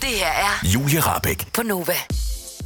Det her er Julie Rabeck. på Nova.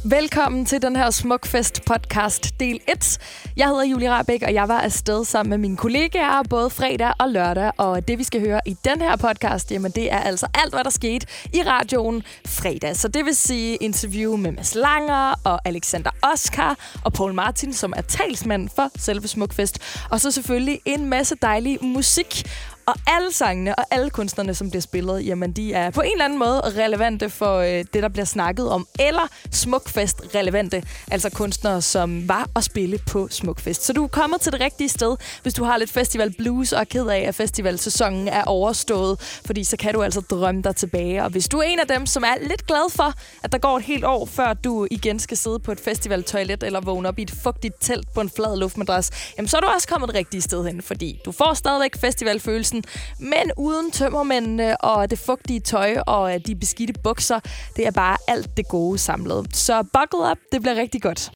Velkommen til den her Smukfest podcast del 1. Jeg hedder Julie Rabeck, og jeg var afsted sammen med mine kollegaer både fredag og lørdag. Og det, vi skal høre i den her podcast, jamen det er altså alt, hvad der skete i radioen fredag. Så det vil sige interview med Mads Langer og Alexander Oscar og Paul Martin, som er talsmand for selve Smukfest. Og så selvfølgelig en masse dejlig musik. Og alle sangene og alle kunstnerne, som bliver spillet, jamen de er på en eller anden måde relevante for øh, det, der bliver snakket om. Eller Smukfest relevante, altså kunstnere, som var at spille på Smukfest. Så du er kommet til det rigtige sted, hvis du har lidt festival blues og er ked af, at festivalsæsonen er overstået. Fordi så kan du altså drømme dig tilbage. Og hvis du er en af dem, som er lidt glad for, at der går et helt år, før du igen skal sidde på et festivaltoilet eller vågne op i et fugtigt telt på en flad luftmadras, jamen så er du også kommet det rigtige sted hen, fordi du får stadigvæk festivalfølelsen, men uden tømmermændene og det fugtige tøj og øh, de beskidte bukser. Det er bare alt det gode samlet. Så buckle up, det bliver rigtig godt.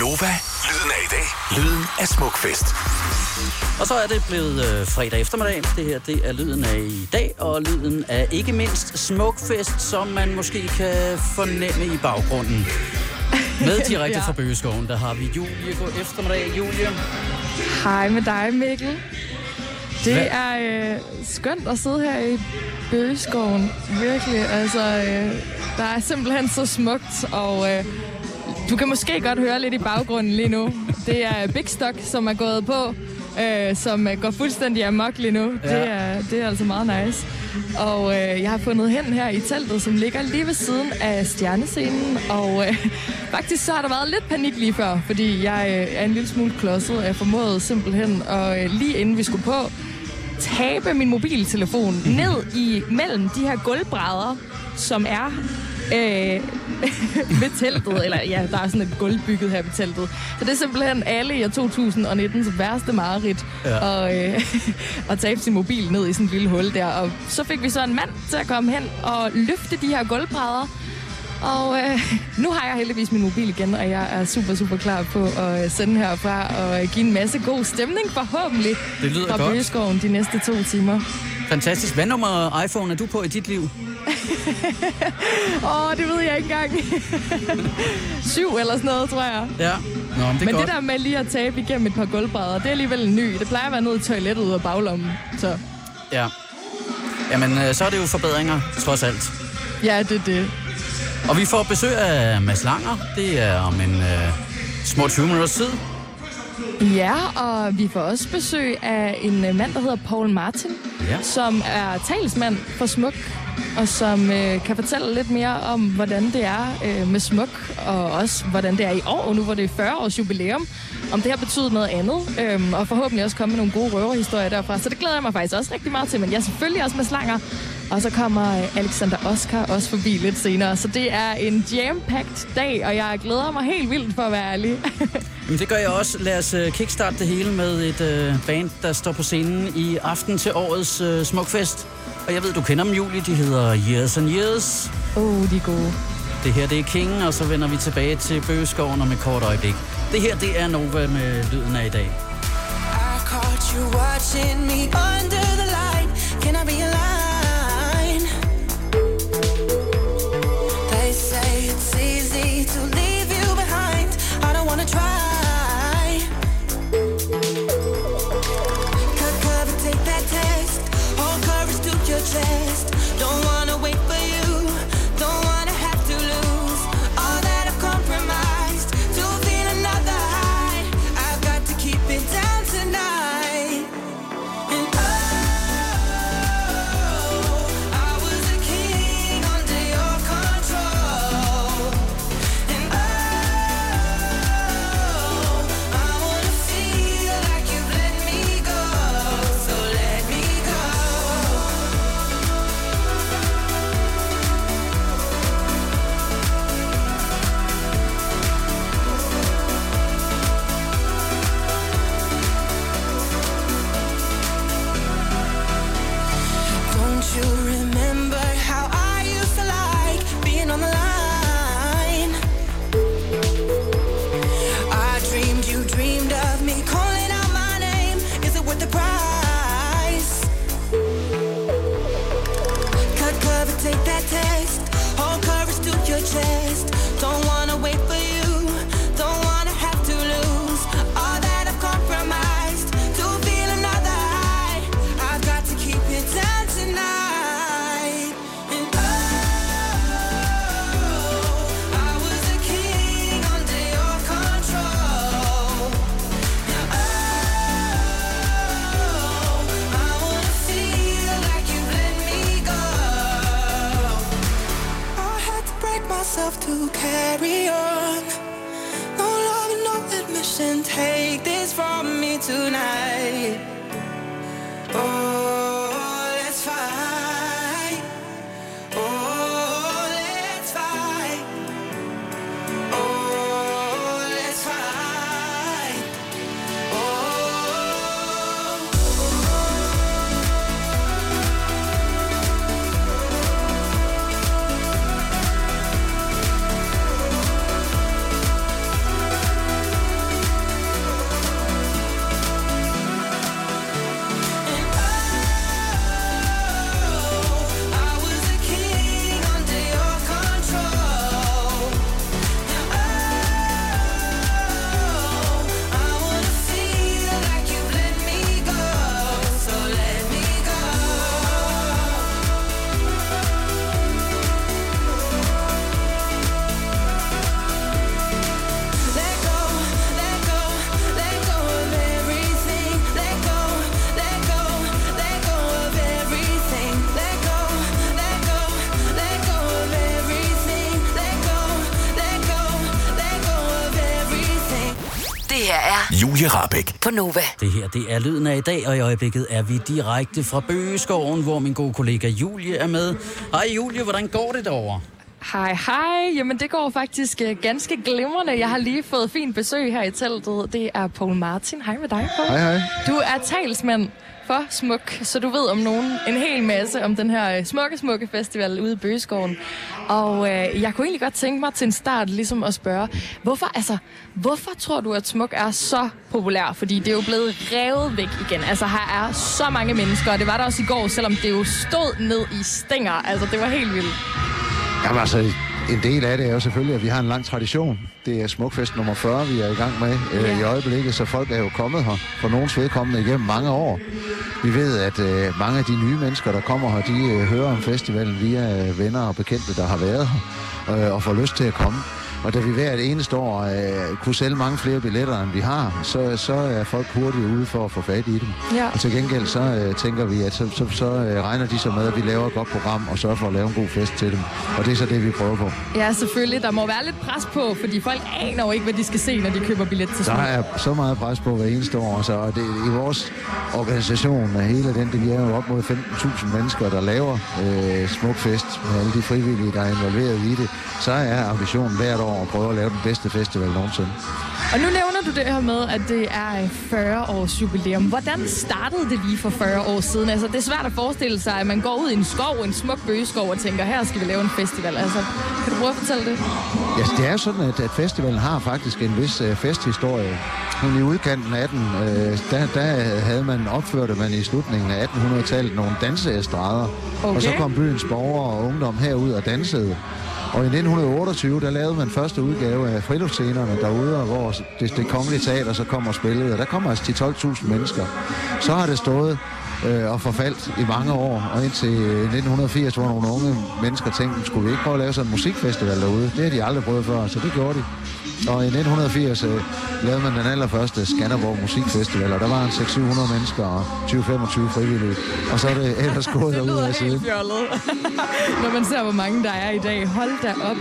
Nova, lyden af i dag. Lyden af Smukfest. Og så er det blevet øh, fredag eftermiddag. Det her det er lyden af i dag, og lyden af ikke mindst Smukfest, som man måske kan fornemme i baggrunden. Med direkte Ja. fra Bøgeskoven, der har vi Julie. God eftermiddag, Julie. Hej med dig, Mikkel. Det Hvad? er øh, skønt at sidde her i Bøgeskoven. Virkelig. Altså, øh, der er simpelthen så smukt, og øh, du kan måske godt høre lidt i baggrunden lige nu. Det er Big Stock, som er gået på, øh, som går fuldstændig amok lige nu. Ja. Det, er, det er altså meget nice. Og øh, jeg har fundet hen her i teltet, som ligger lige ved siden af stjernescenen. Og øh, faktisk så har der været lidt panik lige før, fordi jeg øh, er en lille smule klodset. og Jeg formåede simpelthen, og øh, lige inden vi skulle på, tabe min mobiltelefon ned i mellem de her gulvbrædder, som er øh, ved teltet. Eller ja, der er sådan et gulv bygget her ved teltet. Så det er simpelthen alle i år 2019's værste mareridt ja. og, øh, at tabe sin mobil ned i sådan et lille hul der. Og så fik vi så en mand til at komme hen og løfte de her gulvbrædder. Og øh, nu har jeg heldigvis min mobil igen, og jeg er super, super klar på at øh, sende herfra og øh, give en masse god stemning forhåbentlig Det lyder fra godt. Bøgeskoven de næste to timer. Fantastisk. Hvad nummer iPhone er du på i dit liv? Åh, det ved jeg ikke engang. Syv eller sådan noget, tror jeg. Ja. Nå, men det Men godt. det der med lige at tabe igennem et par gulvbrædder, det er alligevel en ny. Det plejer at være nede i toilettet af baglommen. Så Ja. Jamen, øh, så er det jo forbedringer, trods alt. ja, det er det. Og vi får besøg af Mads Langer. Det er om en øh, små 20 minutters tid. Ja, og vi får også besøg af en øh, mand, der hedder Paul Martin, Ja. som er talsmand for Smuk, og som øh, kan fortælle lidt mere om, hvordan det er øh, med Smuk, og også hvordan det er i år, nu hvor det er 40 års jubilæum, om det har betydet noget andet, øhm, og forhåbentlig også komme med nogle gode røverhistorier derfra. Så det glæder jeg mig faktisk også rigtig meget til, men jeg er selvfølgelig også med slanger. Og så kommer Alexander Oscar også forbi lidt senere. Så det er en jam-packed dag, og jeg glæder mig helt vildt for at være ærlig. Jamen, det gør jeg også. Lad os øh, kickstarte det hele med et øh, band, der står på scenen i aften til årets øh, Smukfest. Og jeg ved, du kender dem, Julie. De hedder Years and Years. Åh, oh, de er gode. Det her, det er King, og så vender vi tilbage til Bøgeskoven om et kort øjeblik. Det her, det er Nova med lyden af i dag. I caught you watching me under I Julie Rabeck. på Nova. Det her, det er lyden af i dag, og i øjeblikket er vi direkte fra Bøgeskoven, hvor min gode kollega Julie er med. Hej Julie, hvordan går det derovre? Hej, hej. Jamen, det går faktisk øh, ganske glimrende. Jeg har lige fået fint besøg her i teltet. Det er Paul Martin. Hej med dig, Paul. Hej, hej. Du er talsmand for Smuk, så du ved om nogen en hel masse om den her øh, smukke, smukke festival ude i Bøgeskoven. Og øh, jeg kunne egentlig godt tænke mig til en start ligesom at spørge, hvorfor, altså, hvorfor tror du, at Smuk er så populær? Fordi det er jo blevet revet væk igen. Altså, her er så mange mennesker, og det var der også i går, selvom det jo stod ned i stænger. Altså, det var helt vildt. Jamen altså, en del af det er jo selvfølgelig, at vi har en lang tradition. Det er Smukfest nummer 40, vi er i gang med øh, Ja. i øjeblikket, så folk er jo kommet her for nogens vedkommende igennem mange år. Vi ved, at øh, mange af de nye mennesker, der kommer her, de øh, hører om festivalen via øh, venner og bekendte, der har været her, øh, og får lyst til at komme. Og da vi hvert eneste år øh, kunne sælge mange flere billetter, end vi har, så, så er folk hurtigt ude for at få fat i dem. Ja. Og til gengæld så øh, tænker vi, at så, så, så øh, regner de så med, at vi laver et godt program og sørger for at lave en god fest til dem. Og det er så det, vi prøver på. Ja, selvfølgelig. Der må være lidt pres på, fordi folk aner jo ikke, hvad de skal se, når de køber billet til Der Smuk. er så meget pres på hver eneste år, så og det, i vores organisation, og hele den, det vi er jo op mod 15.000 mennesker, der laver øh, Smukfest med alle de frivillige, der er involveret i det, så er ambitionen hvert år at prøve at lave den bedste festival nogensinde. Og nu nævner du det her med, at det er 40 års jubilæum. Hvordan startede det lige for 40 år siden? Altså, det er svært at forestille sig, at man går ud i en skov, en smuk bøgeskov, og tænker, her skal vi lave en festival. Altså, kan du prøve at fortælle det? Ja, det er sådan, at, at festivalen har faktisk en vis øh, festhistorie. Men i udkanten af den, øh, der, der havde man opført, at man i slutningen af 1800-tallet nogle danseestrader. Okay. Og så kom byens borgere og ungdom herud og dansede. Og i 1928, der lavede man første udgave af friluftsscenerne derude, og hvor det, det kongelige teater så kommer og spillede. Og der kommer altså 10-12.000 mennesker. Så har det stået øh, og forfaldt i mange år, og indtil øh, 1980, hvor nogle unge mennesker tænkte, skulle vi ikke prøve at lave sådan en musikfestival derude? Det har de aldrig prøvet før, så det gjorde de. Og i 1980 øh, lavede man den allerførste Skanderborg Musikfestival, og der var en 600-700 mennesker og 20-25 frivillige. Og så er det ellers gået lyder af siden. fjollet, når man ser, hvor mange der er i dag. Hold da op.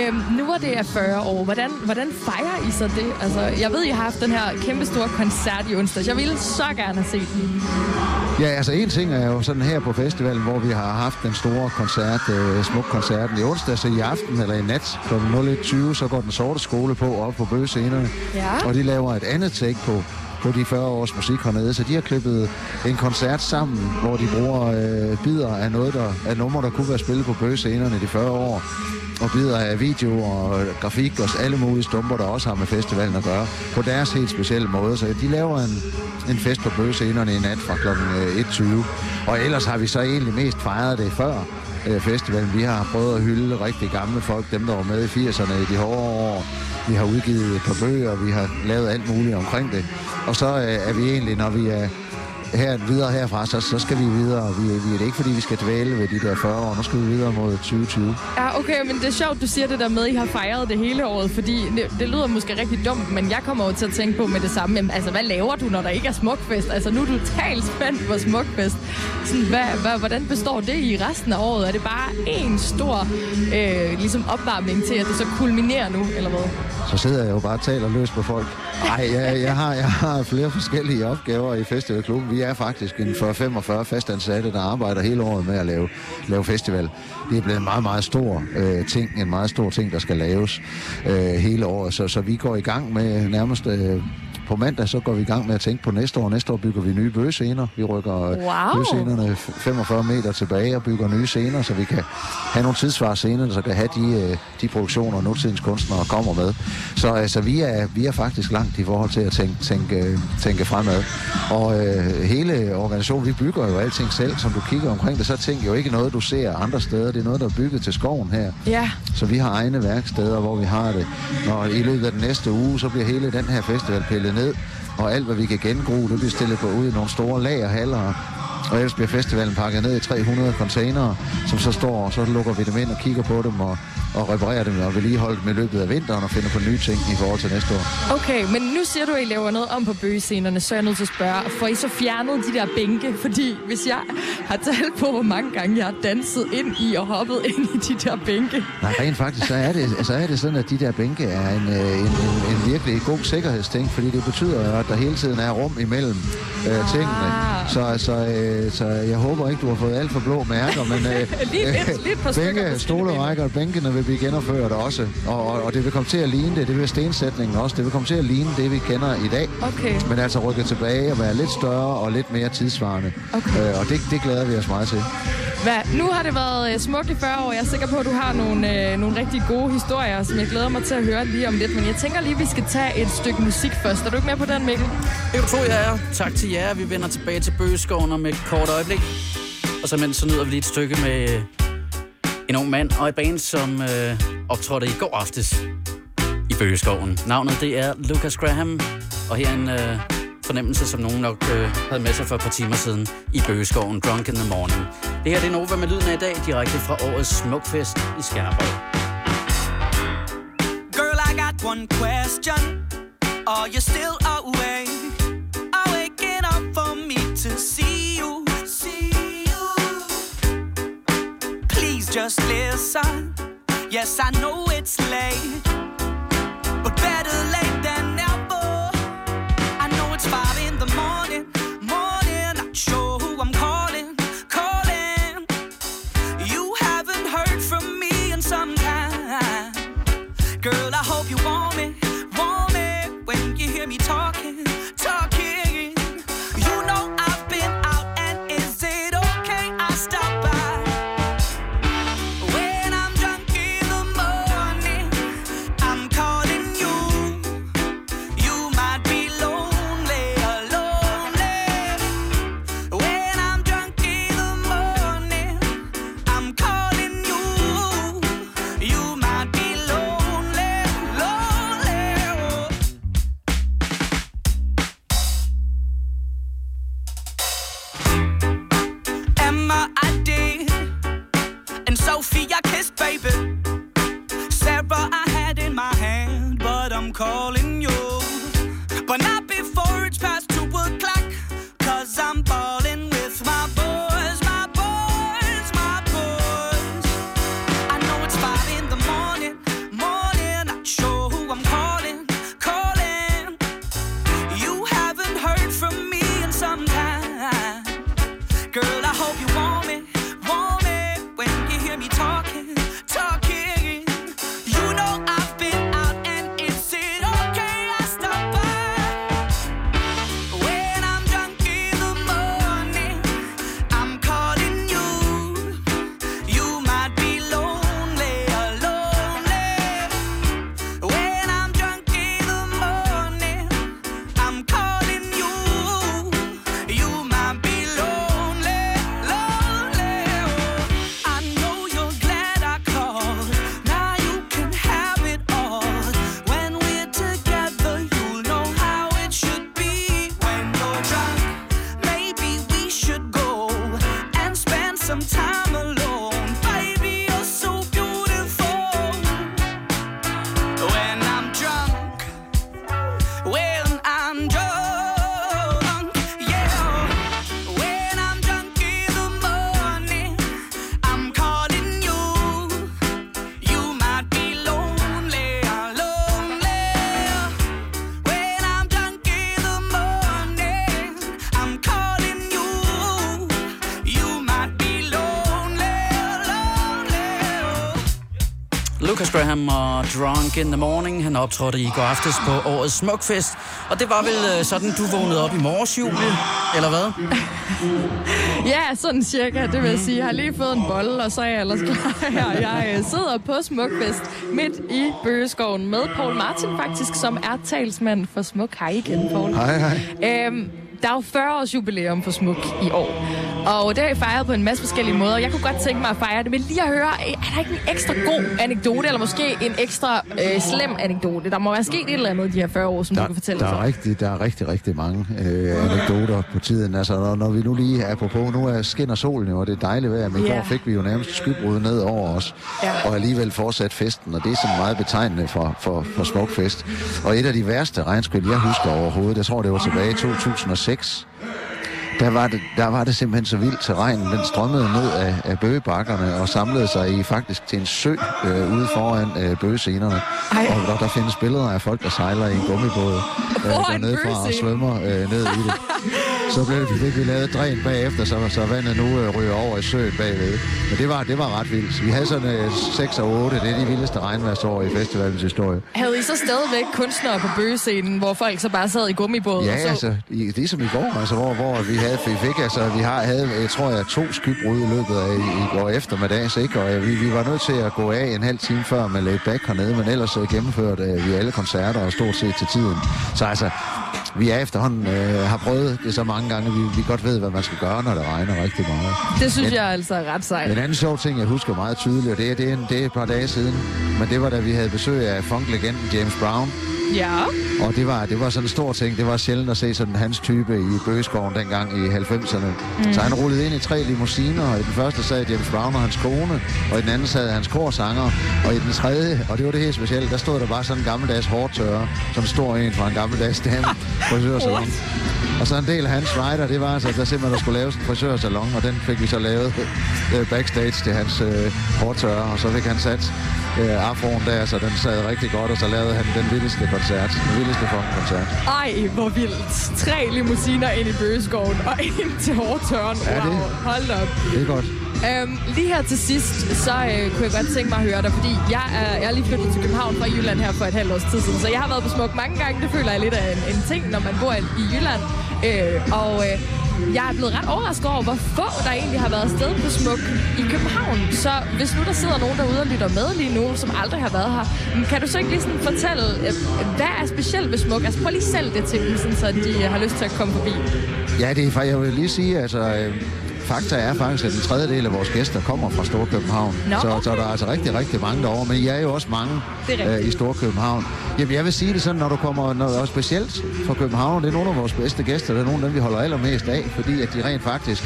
Øhm, nu hvor det er 40 år, hvordan, hvordan fejrer I så det? Altså, jeg ved, I har haft den her kæmpe store koncert i onsdag. Jeg ville så gerne have set den. Ja, altså en ting er jo sådan her på festivalen, hvor vi har haft den store koncert, øh, smuk-koncerten i onsdag, så i aften eller i nat kl. 01.20, så går den sorte skole på op på bøgescenerne. Ja. Og de laver et andet take på på de 40 års musik hernede, så de har klippet en koncert sammen, hvor de bruger øh, bidder af noget, der, af numre, der kunne være spillet på bøgescenerne i de 40 år, og bidder af video og grafik og alle mulige stumper, der også har med festivalen at gøre, på deres helt specielle måde. Så de laver en, en fest på bøgescenerne i nat fra kl. 1.20. Og ellers har vi så egentlig mest fejret det før øh, festivalen. Vi har prøvet at hylde rigtig gamle folk, dem der var med i 80'erne i de hårde år. Vi har udgivet et par bøger, vi har lavet alt muligt omkring det. Og så øh, er vi egentlig, når vi er her, videre herfra, så, så skal vi videre. Vi, vi er det ikke, fordi vi skal dvæle ved de der 40 år. Nu skal vi videre mod 2020. Ja, okay, men det er sjovt, du siger det der med, at I har fejret det hele året, fordi det, det lyder måske rigtig dumt, men jeg kommer jo til at tænke på med det samme. Jamen, altså, hvad laver du, når der ikke er smukfest? Altså, nu er du totalt spændt på smukfest. Sådan, hvad, hvad, hvordan består det i resten af året? Er det bare en stor øh, ligesom opvarmning til, at det så kulminerer nu, eller hvad? Så sidder jeg jo bare og taler løs på folk. Nej, jeg, jeg, har, jeg har flere forskellige opgaver i festivalklubben. Vi er faktisk en 40-45 fastansatte, der arbejder hele året med at lave, lave festival. Det er blevet en meget, meget stor øh, ting, en meget stor ting, der skal laves øh, hele året. Så, så vi går i gang med nærmest... Øh, på mandag, så går vi i gang med at tænke på næste år. Næste år bygger vi nye bøgescener. Vi rykker øh, Wow. bøgescenerne 45 meter tilbage og bygger nye scener, så vi kan have nogle tidsvarer scener, så kan have de, øh, de produktioner, nutidens kunstnere kommer med. Så altså, vi, er, vi er faktisk langt i forhold til at tænke, tænke, tænke fremad. Og øh, hele organisationen, vi bygger jo alting selv, som du kigger omkring det, så tænker jo ikke noget, du ser andre steder. Det er noget, der er bygget til skoven her. Ja. Så vi har egne værksteder, hvor vi har det. Når i løbet af den næste uge, så bliver hele den her festival pillet ned, og alt, hvad vi kan genbruge, det bliver stillet på ud i nogle store lagerhaller. Og ellers bliver festivalen pakket ned i 300 containere, som så står, og så lukker vi dem ind og kigger på dem og, og reparerer dem og vedligeholder dem i løbet af vinteren og finder på nye ting i forhold til næste år. Okay, men nu siger du, at I laver noget om på bøgescenerne, så er jeg nødt til at spørge, får I så fjernet de der bænke? Fordi hvis jeg har talt på, hvor mange gange jeg har danset ind i og hoppet ind i de der bænke. Nej, rent faktisk, så er det, altså er det sådan, at de der bænke er en, øh, en, en, en virkelig god sikkerhedsting, fordi det betyder at der hele tiden er rum imellem øh, tingene. Så, så, øh, så jeg håber ikke, du har fået alt for blå mærker, men øh, Lige lidt- lidt på bænke, stolerækker og bænkene vil blive genopført også. Og, og, og det vil komme til at ligne det, det vil stensætningen også, det vil komme til at ligne det, vi kender i dag. Okay. Men altså rykke tilbage og være lidt større og lidt mere tidsvarende. Okay. Øh, og det, det glæder vi os meget til. Hvad? Nu har det været øh, smukt i 40 år. Jeg er sikker på, at du har nogle, øh, nogle rigtig gode historier, som jeg glæder mig til at høre lige om lidt. Men jeg tænker lige, at vi skal tage et stykke musik først. Er du ikke med på den, Mikkel? Det tror jeg er. Tak til jer. Vi vender tilbage til Bøgeskoven om et kort øjeblik. Og så mens så nyder vi lige et stykke med en ung mand og et band, som øh, optrådte i går aftes i Bøgeskoven. Navnet det er Lucas Graham, og her er en øh, fornemmelse, som nogen nok øh, havde med sig for et par timer siden i Bøgeskoven, Drunk in the Morning. Det her det er Nova med lyden af i dag, direkte fra årets Smukfest i Skanderborg. Girl, I got one question. Are you still awake? Me to see you? See you. Please just listen. Yes, I know it's late, but better late Graham og Drunk in the Morning. Han optrådte i går aftes på årets Smukfest. Og det var vel øh, sådan, du vågnede op i morges, Julie? Eller hvad? Ja, sådan cirka, det vil jeg sige. Jeg har lige fået en bolle, og så er jeg ellers klar her. Jeg øh, sidder på Smukfest midt i Bøgeskoven med Paul Martin faktisk, som er talsmand for Smuk. Hej igen, Paul. Hej, hej. Øhm, der er jo 40 års jubilæum for Smuk i år. Og det har I fejret på en masse forskellige måder. Jeg kunne godt tænke mig at fejre det, men lige at høre, er der ikke en ekstra god anekdote, eller måske en ekstra øh, slem anekdote? Der må være sket et eller andet de her 40 år, som du kan fortælle der, er rigtig, der er rigtig, rigtig mange øh, anekdoter på tiden. Altså, når, når vi nu lige, apropos, nu er skinner solen jo, og det er dejligt vejr, men i Ja. går fik vi jo nærmest skybrud ned over os, Ja. og alligevel fortsat festen, og det er sådan meget betegnende for, for, for Smukfest. Og et af de værste regnskyld, jeg husker overhovedet, jeg tror, det var tilbage i 2006, der var, det, der var det simpelthen så vildt til regnen. Den strømmede ned af, af bøgebakkerne og samlede sig i faktisk til en sø øh, ude foran øh, bøgescenerne. Ej. Og der, der findes billeder af folk, der sejler i en gummibåd øh, dernede fra og svømmer øh, ned i det. Så blev det, fik vi lavet et dræn bagefter, så, så vandet nu øh, ryger over i søen bagved. Men det var, det var ret vildt. Vi havde sådan øh, 6 og 8. Det er de vildeste regnværsår i festivalens historie. Havde I så stadigvæk kunstnere på bøgescenen, hvor folk så bare sad i gummibåd Ja, og så... altså, i, det er som i går, altså, hvor, hvor vi havde, vi fik, altså, vi har, havde, jeg tror jeg, to skybrud i løbet af i, i går eftermiddags, ikke? Og øh, vi, vi var nødt til at gå af en halv time før med laid back hernede, men ellers øh, gennemførte øh, vi alle koncerter og stort set til tiden. Så altså, vi er efterhånden, øh, har prøvet det så mange gange, at vi, vi godt ved, hvad man skal gøre, når det regner rigtig meget. Det synes Men- jeg altså er ret sejt. En anden sjov ting, jeg husker meget tydeligt, og det er, det er, en, det er et par dage siden, men det var da vi havde besøg af funklegenden James Brown, Ja. og det var, det var sådan en stor ting. Det var sjældent at se sådan hans type i Bøgeskoven dengang i 90'erne. Mm. Så han rullede ind i tre limousiner, og i den første sad James Brown og hans kone, og i den anden sad hans korsanger, og i den tredje, og det var det helt specielle, der stod der bare sådan en gammeldags hårdtørre, som stor en fra en gammeldags dame frisørsalon. Og så en del af hans rider, det var altså, at der simpelthen der skulle laves en frisørsalon, og den fik vi så lavet øh, backstage til hans øh, hårdtørre, og så fik han sat øh, afroen der, så den sad rigtig godt, og så lavede han den vildeste koncert, den vildeste koncert. Ej, hvor vildt. Tre limousiner ind i bøgeskoven og ind til hårdtørren. Ja, det- wow, hold da op. Det er godt. Øhm, lige her til sidst, så øh, kunne jeg godt tænke mig at høre dig, fordi jeg er, jeg er lige flyttet til København fra Jylland her for et halvt års tid siden, så jeg har været på Smuk mange gange. Det føler jeg lidt af en, en ting, når man bor i Jylland. Øh, og øh, jeg er blevet ret overrasket over, hvor få der egentlig har været afsted på Smuk i København. Så hvis nu der sidder nogen derude og lytter med lige nu, som aldrig har været her, kan du så ikke lige sådan fortælle, øh, hvad er specielt ved Smuk? Altså prøv lige selv det til dem, sådan, så de øh, har lyst til at komme forbi. Ja, det er faktisk, jeg vil lige sige, altså... Øh, Fakta er faktisk, at en tredjedel af vores gæster kommer fra Storkøbenhavn. Nå, så, okay. så der er altså rigtig, rigtig mange derovre, men I er jo også mange øh, i Storkøbenhavn. Jamen, jeg vil sige det sådan, når du kommer, når, og specielt fra København, det er nogle af vores bedste gæster, det er nogle af dem, vi holder allermest af, fordi at de rent faktisk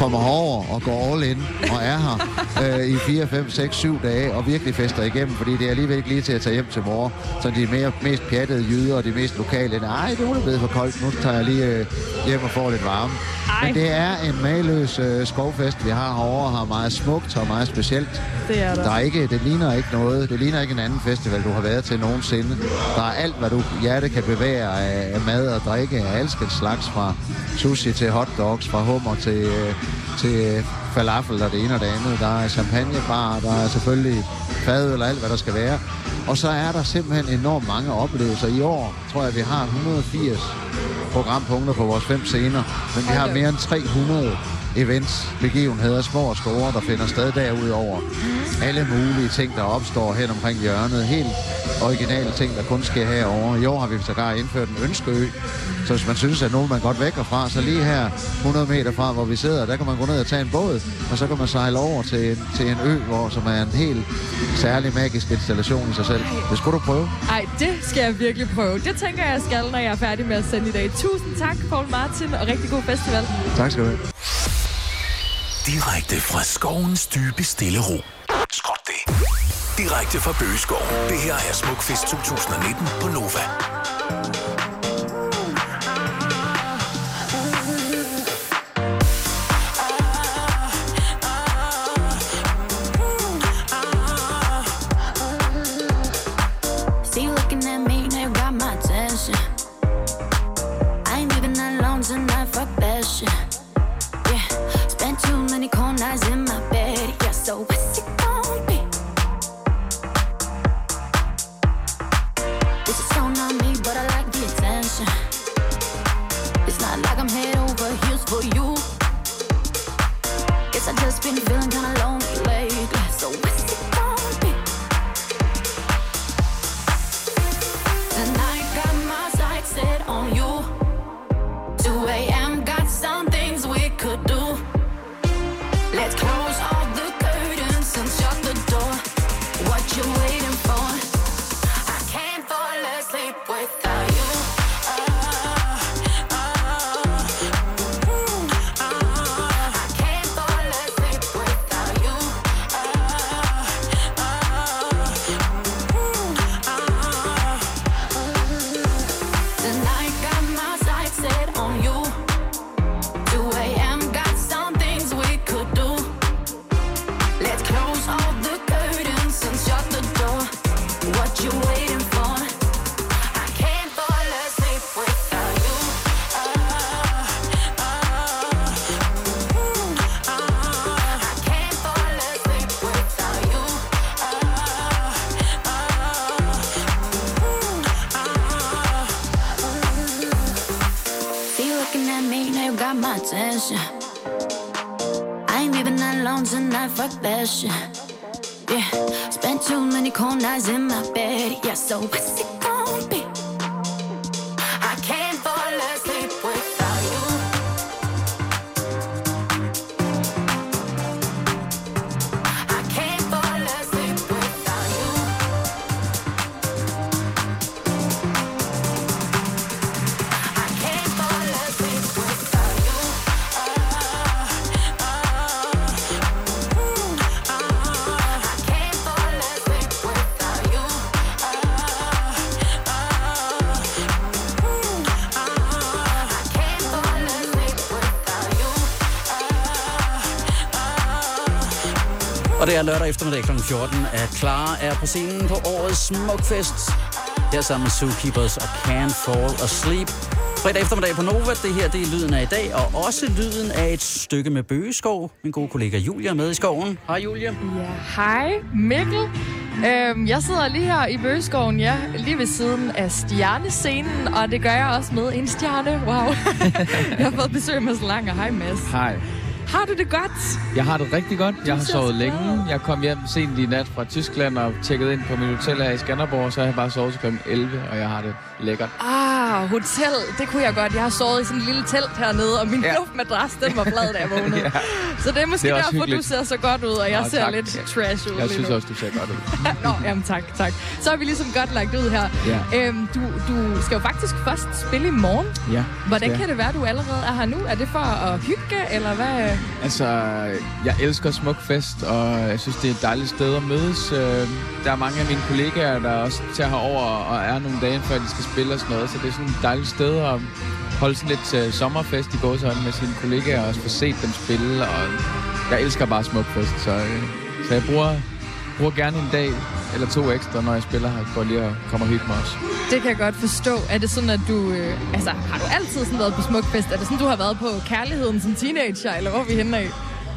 kommer herover og går all in og er her øh, i 4, 5, 6, 7 dage og virkelig fester igennem, fordi det er alligevel ikke lige til at tage hjem til mor. Så de mere, mest pjattede jyder og de mest lokale, nej, det er blevet for koldt, nu tager jeg lige øh, hjem og får lidt varme. Ej. Men det er en maløs øh, skovfest, vi har herovre, har meget smukt og meget specielt. Det er der. Der er ikke, det ligner ikke noget. Det ligner ikke en anden festival, du har været til nogensinde. Der er alt, hvad du hjerte kan bevæge af, af mad og drikke af alskens slags, fra sushi til hotdogs, fra hummer til, øh, til falafel og det ene og det andet. Der er champagnebar, der er selvfølgelig fadøl og alt, hvad der skal være. Og så er der simpelthen enormt mange oplevelser. I år tror jeg, vi har 180 programpunkter på vores fem scener, men vi har mere end 300 events, begivenheder, små og store, der finder sted derudover. Alle mulige ting, der opstår hen omkring hjørnet. Helt originale ting, der kun sker herovre. I år har vi sågar indført en ønskeø. Så hvis man synes, at nogen man godt vækker fra, så lige her 100 meter fra, hvor vi sidder, der kan man gå ned og tage en båd, og så kan man sejle over til en, til en ø, hvor, som er en helt særlig magisk installation i sig selv. Det skulle du prøve. Ej, det skal jeg virkelig prøve. Det tænker jeg, jeg skal, når jeg er færdig med at sende i dag. Tusind tak, Paul Martin, og rigtig god festival. Tak skal du have. Direkte fra skovens dybe stille ro. Skrot det. Direkte fra Bøgeskov. Det her er Smukfest 2019 på Nova. Fuck you. Og det er lørdag eftermiddag kl. 14, at Clara er på scenen på årets Smukfest. Her sammen med Zookeepers og Can't Fall Asleep. Fredag eftermiddag på Nova. Det her det er lyden af i dag, og også lyden af et stykke med bøgeskov. Min gode kollega Julia er med i skoven. Hej Julia. Ja, hej Mikkel. Øhm, jeg sidder lige her i Bøgeskoven, ja, lige ved siden af stjernescenen, og det gør jeg også med en stjerne. Wow. jeg har fået besøg med så lang, og hej Mads. Hej. Har du det godt? Jeg har det rigtig godt. Jeg har sovet længe. glad. Jeg kom hjem sent i nat fra Tyskland og tjekkede ind på mit hotel her i Skanderborg, så har jeg bare sovet til kl. 11, og jeg har det lækkert. Ah, hotel, det kunne jeg godt. Jeg har sovet i sådan en lille telt hernede, og min ja. Luftmadras, den var flad, da jeg vågnede. Ja. Så det er måske Det er derfor, du hyggeligt. ser så godt ud, og jeg Nå, ser tak. lidt trash ud Jeg synes nu. også, du ser godt ud. Nå, jamen tak, tak. Så er vi ligesom godt lagt ud her. Ja. Øhm, du, du skal jo faktisk først spille i morgen. Ja. Hvordan kan det være, du allerede er her nu? Er det for at hygge, eller hvad? Altså, jeg elsker Smukfest, og jeg synes, det er et dejligt sted at mødes. Øh, der er mange af mine kollegaer, der også tager herover og er nogle dage, før de skal spille og sådan noget. Så det er sådan et dejligt sted at holde sådan lidt øh, sommerfest i gåsøjne med sine kollegaer og også få set dem spille. Og jeg elsker bare Smukfest, så, øh, så jeg bruger, bruger gerne en dag eller to ekstra, når jeg spiller her, for lige at komme og hygge mig også. Det kan jeg godt forstå. Er det sådan, at du... Øh, altså, har du altid sådan været på Smukfest? Er det sådan, du har været på kærligheden som teenager, eller hvor er vi henne af?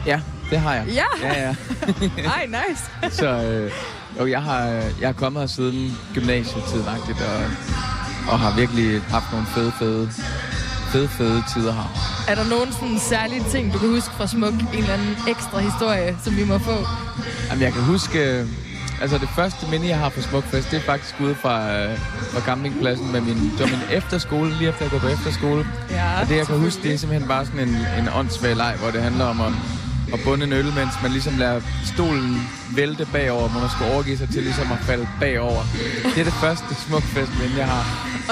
Ja, det har jeg. Ja. Ja, ja. Ej, nice. Så øh, jo, jeg har, jeg har kommet her siden gymnasietiden og, og har virkelig haft nogle fede, fede, fede, fede tider her. Er der nogen sådan særlige ting, du kan huske fra Smuk? En eller anden ekstra historie, som vi må få? Jamen, jeg kan huske... øh, Altså, det første minde, jeg har på Smukfest, det er faktisk ude fra, øh, fra campingpladsen med min, det var min efterskole, lige efter jeg går på efterskole. Ja, Og det, jeg kan huske, det er simpelthen bare sådan en, en åndssvag leg, hvor det handler om at, at bunde en øl, mens man ligesom lader stolen vælte bagover, hvor man skal overgive sig til ligesom at falde bagover. Det er det første smukfest, minde, jeg har.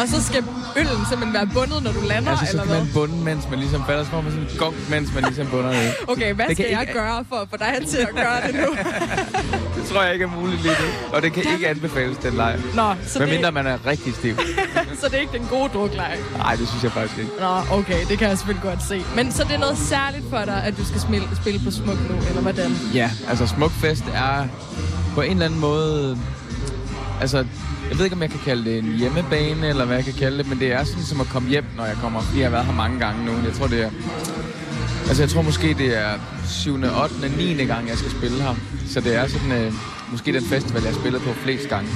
Og så skal øllen simpelthen være bundet, når du lander, Altså, så eller hvad? man bunde, mens man ligesom falder. Så man sådan gong, mens man ligesom bunder det. Okay, hvad Det skal jeg ikke- gøre for at få dig til at gøre det nu? Det tror jeg ikke er muligt lige nu. Og det kan ikke anbefales, den leg. Nå, så det, Medmindre man er rigtig stiv. så det er ikke den gode drukleje. Nej, det synes jeg faktisk ikke. Nå, okay, det kan jeg selvfølgelig godt se. Men så det er noget særligt for dig, at du skal spille, spille på Smuk nu, eller hvordan? Ja, altså Smukfest er på en eller anden måde... Altså, jeg ved ikke, om jeg kan kalde det en hjemmebane, eller hvad jeg kan kalde det, men det er sådan som at komme hjem, når jeg kommer. Jeg har været her mange gange nu. Jeg tror, det er... Altså, jeg tror måske, det er 7., 8., 9. gang, jeg skal spille her. Så det er sådan... Øh, måske den festival, jeg har spillet på flest gange.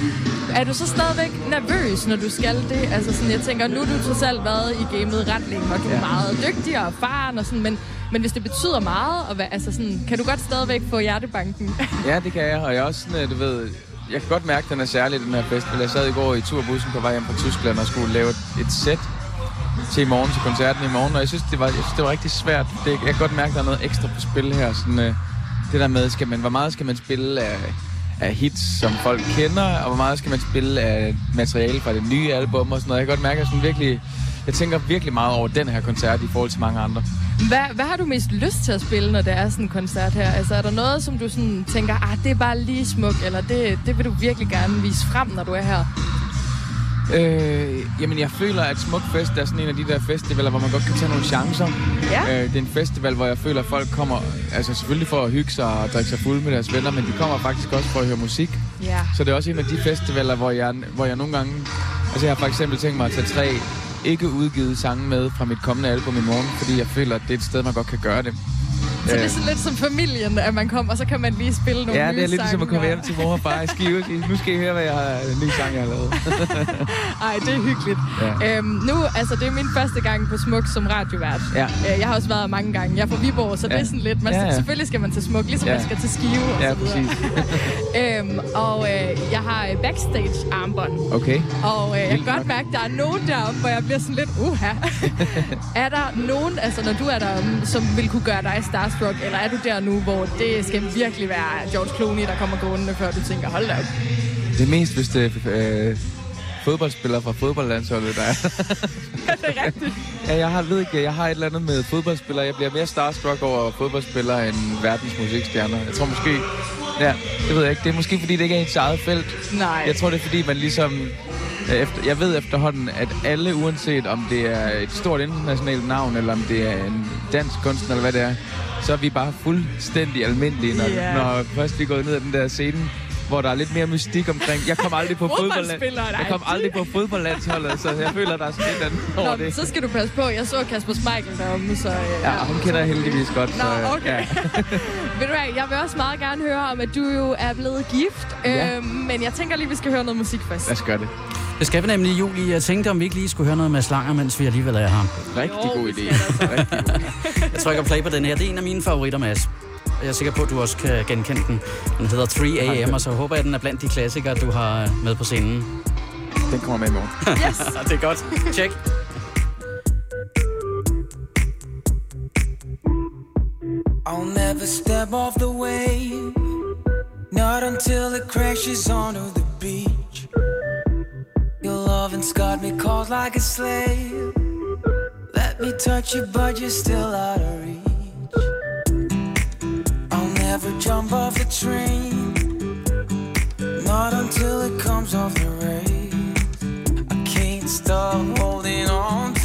Er du så stadigvæk nervøs, når du skal det? Altså sådan, jeg tænker, nu har du trods alt været i gamet ret længe, og du er Ja. meget dygtig og erfaren og sådan, men, men hvis det betyder meget, og hvad, altså sådan, kan du godt stadigvæk få hjertebanken? Ja, det kan jeg, og jeg er også sådan, øh, du ved, jeg kan godt mærke, at den er særlig, den her festival. Jeg sad i går i turbussen på vej hjem fra Tyskland og skulle lave et, et sæt til i morgen, til koncerten i morgen, og jeg synes, det var, jeg synes, det var rigtig svært. Det, jeg kan godt mærke, at der er noget ekstra på spil her. Sådan, øh, det der med, skal man, hvor meget skal man spille af, af hits, som folk kender, og hvor meget skal man spille af materiale fra det nye album og sådan noget. Jeg kan godt mærke, at jeg sådan virkelig, jeg tænker virkelig meget over den her koncert i forhold til mange andre. Hvad, hvad har du mest lyst til at spille, når det er sådan en koncert her? Altså er der noget, som du sådan tænker, ah, det er bare lige smuk, eller det, det vil du virkelig gerne vise frem, når du er her? Øh, jamen, jeg føler, at Smukfest er sådan en af de der festivaler, hvor man godt kan tage nogle chancer. Ja. Øh, det er en festival, hvor jeg føler, at folk kommer, altså selvfølgelig for at hygge sig og drikke sig fuld med deres venner, men de kommer faktisk også for at høre musik. Ja. Så det er også en af de festivaler, hvor jeg, hvor jeg nogle gange... Altså, jeg har for eksempel tænkt mig at tage tre ikke udgivet sange med fra mit kommende album i morgen, fordi jeg føler, at det er et sted, man godt kan gøre det. Så det er sådan lidt som familien, at man kommer, og så kan man lige spille nogle Ja, nye det er lidt ligesom at sange, komme hjem og- til mor og far i Skive. Nu skal I høre, hvad jeg har, en ny sang, jeg har lavet. Ej, det er hyggeligt. Ja. Øhm, nu, altså, det er min første gang på Smuk som radiovært. Ja. Øh, jeg har også været mange gange. Jeg er fra Viborg, så ja. det er sådan lidt... Man, Ja, ja. Selvfølgelig skal man til Smuk, ligesom Ja. man skal til Skive og Ja, så videre. præcis. øhm, og øh, jeg har øh, backstage-armbånd. Okay. Og øh, jeg kan godt mærke, at der er nogen deroppe, hvor jeg bliver sådan lidt, uha. er der nogen, altså når du er der, mm, som vil kunne gøre dig starstruck, eller er du der nu, hvor det skal virkelig være George Clooney, der kommer gående, før du tænker, hold da op. Det er mest, hvis det er øh, fodboldspillere fra fodboldlandsholdet, der er. det er rigtigt. Ja, jeg har, ved ikke, jeg har et eller andet med fodboldspillere. Jeg bliver mere starstruck over fodboldspillere end verdens musikstjerner. Jeg tror måske... Ja, det ved jeg ikke. Det er måske, fordi det ikke er ens eget felt. Nej. Jeg tror, det er, fordi man ligesom... Efter, jeg ved efterhånden, at alle, uanset om det er et stort internationalt navn, eller om det er en dansk kunstner, eller hvad det er, så er vi bare fuldstændig almindelige, når, Ja. når først vi er gået ned ad den der scene, hvor der er lidt mere mystik omkring. Jeg kom aldrig på fodbold. Fodboldspillere, nej. Jeg kom aldrig på fodboldlandsholdet, så jeg føler, der er sådan eller andet over Nå, det. så skal du passe på. Jeg så Kasper Schmeichel deromme, så... Øh, Ja, hun kender jeg heldigvis godt. Nå, så, øh, okay. Ja. Ved du hvad, jeg vil også meget gerne høre om, at du jo er blevet gift. Ja. Øhm, men jeg tænker lige, vi skal høre noget musik først. Lad os gøre det. Det skal vi nemlig, Julie. Jeg tænkte, om vi ikke lige skulle høre noget med slanger, mens vi alligevel er her. Rigtig god idé. Rigtig god idé. Jeg trykker play på den her. Det er en af mine favoritter, Mads. Jeg er sikker på, at du også kan genkende den. Den hedder 3 AM, og så håber jeg, at den er blandt de klassikere, du har med på scenen. Den kommer med i morgen. Yes! det er godt. Tjek. I'll never step off the wave, not until it crashes onto the beach. Your loving's got me caught like a slave. Let me touch you, but you're still out of reach. I'll never jump off the train, not until it comes off the rails. I can't stop holding on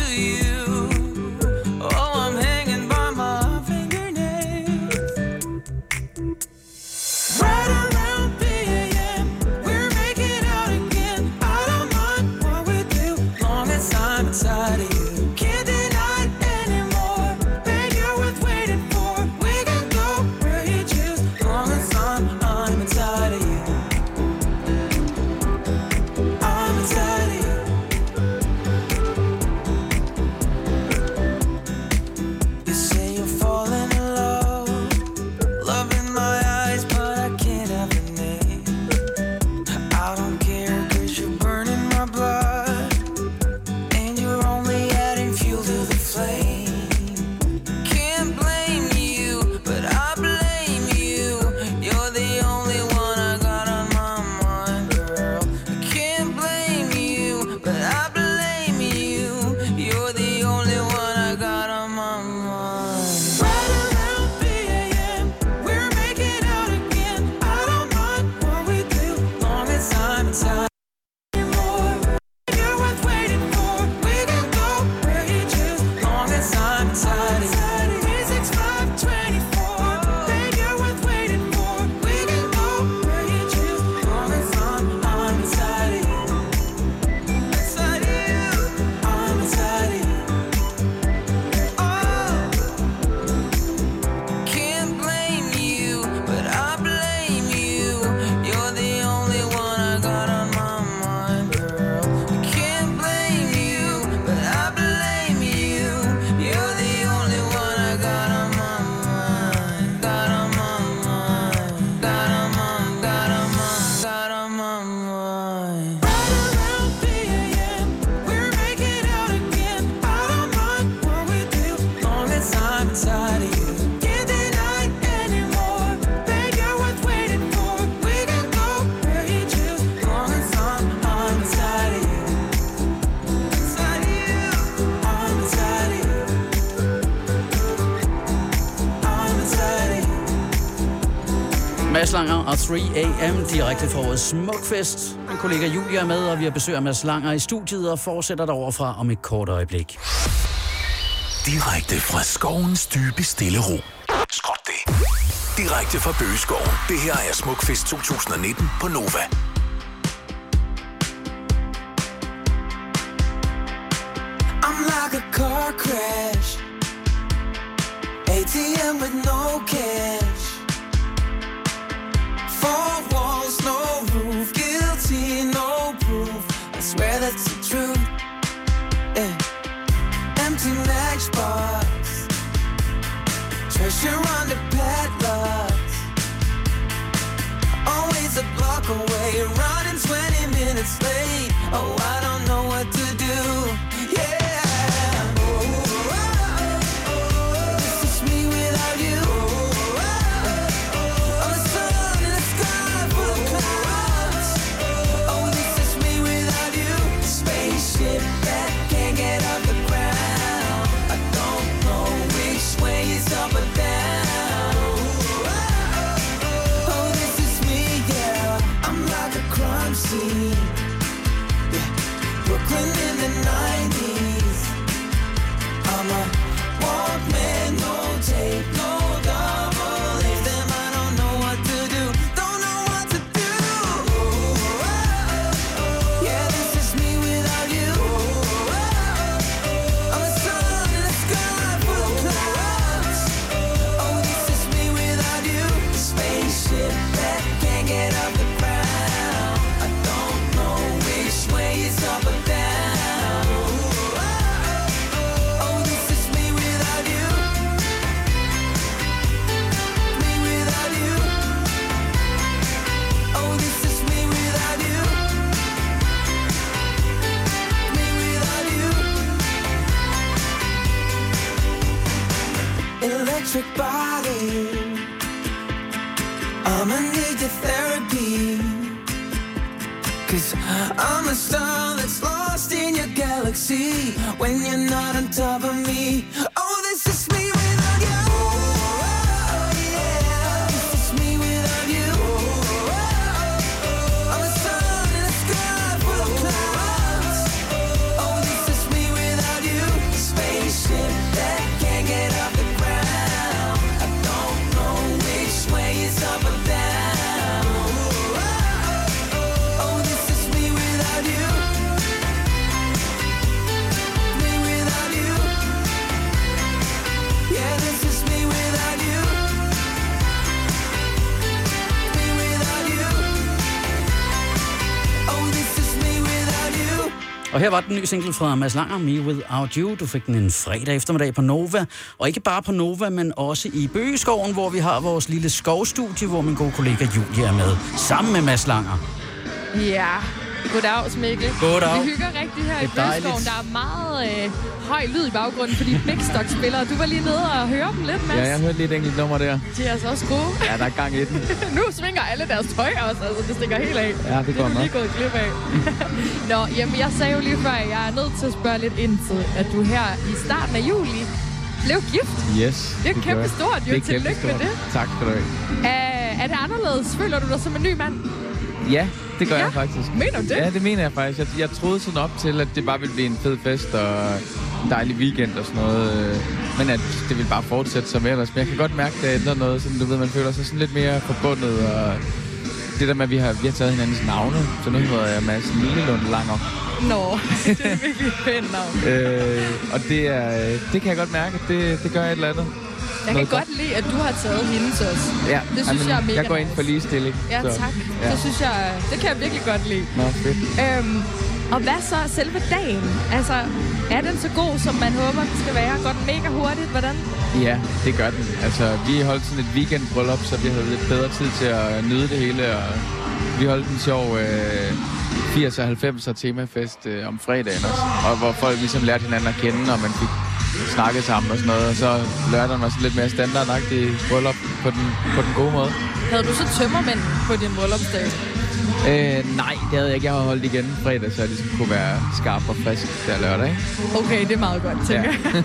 og 3 AM direkte fra vores Smukfest. Min kollega Julia er med, og vi har besøg af Mads Langer i studiet og fortsætter deroverfra om et kort øjeblik. Direkte fra skovens dybe stille ro. Skråt det. Direkte fra Bøgeskoven. Det her er Smukfest 2019 på Nova. Her var den nye single fra Mads Langer, Me Without You. Du fik den en fredag eftermiddag på Nova. Og ikke bare på Nova, men også i Bøgeskoven, hvor vi har vores lille skovstudie, hvor min gode kollega Julie er med. Sammen med Mads Langer. Ja, goddag Mikkel. Goddag. Vi hygger rigtig her Det i er. Bøgeskoven. Der er meget øh, høj lyd i baggrunden, fordi Big Stock spiller. Du var lige nede og høre dem lidt, Mads. Ja, jeg hørte lige et enkelt nummer der. De er altså også gode. Ja, der er gang i den. nu svinger alle deres tøj også, altså det stikker helt af. Ja, det Det går er du nok. lige gået glip af. Nå, jamen jeg sagde jo lige før, at jeg er nødt til at spørge lidt ind til, at du her i starten af juli blev gift. Yes. Det er kæmpe gør jeg. stort, jo. Det er Tillykke kæmpe med stort. Tak skal du have. Er, er det anderledes? Føler du dig som en ny mand? Ja, det gør Ja? jeg faktisk. Mener du det? Ja, det mener jeg faktisk. Jeg, jeg troede sådan op til, at det bare ville blive en fed fest og en dejlig weekend og sådan noget. øh, Men at det ville bare fortsætte som ellers. Men jeg kan godt mærke, at det ændrer noget. Sådan, du ved, man føler sig sådan lidt mere forbundet. Og det der med, at vi har, vi har taget hinandens navne. Så nu hedder jeg Mads Lillelund Langer. Nå, det er virkelig et pænt navn. Øh, og det, er, øh, det kan jeg godt mærke, at det, det gør et eller andet. Jeg kan godt lide, at du har taget hendes også. Ja, Det synes jeg er mega Jeg går ind for ligestilling. Ja, så, tak. Ja. Det synes jeg, det kan jeg virkelig godt lide. Nå, fedt. Øhm, og hvad så selve dagen? Altså, er den så god, som man håber, den skal være? Går den mega hurtigt? Hvordan? Ja, det gør den. Altså, vi holdt sådan et weekendbryllup, så vi havde lidt bedre tid til at nyde det hele. Og vi holdt en sjov øh, 80'er og 90'er temafest øh, om fredagen også. Og hvor folk ligesom lærte hinanden at kende, og man fik snakket sammen og sådan noget. Og så lørdagen var sådan lidt mere standardagtig bryllup på den, på den gode måde. Havde du så tømmermænd på din bryllupsdag? Øh, nej, det havde jeg ikke. Jeg har holdt igen fredag, så jeg ligesom kunne være skarp og frisk der lørdag. Okay, det er meget godt, tænker Ja.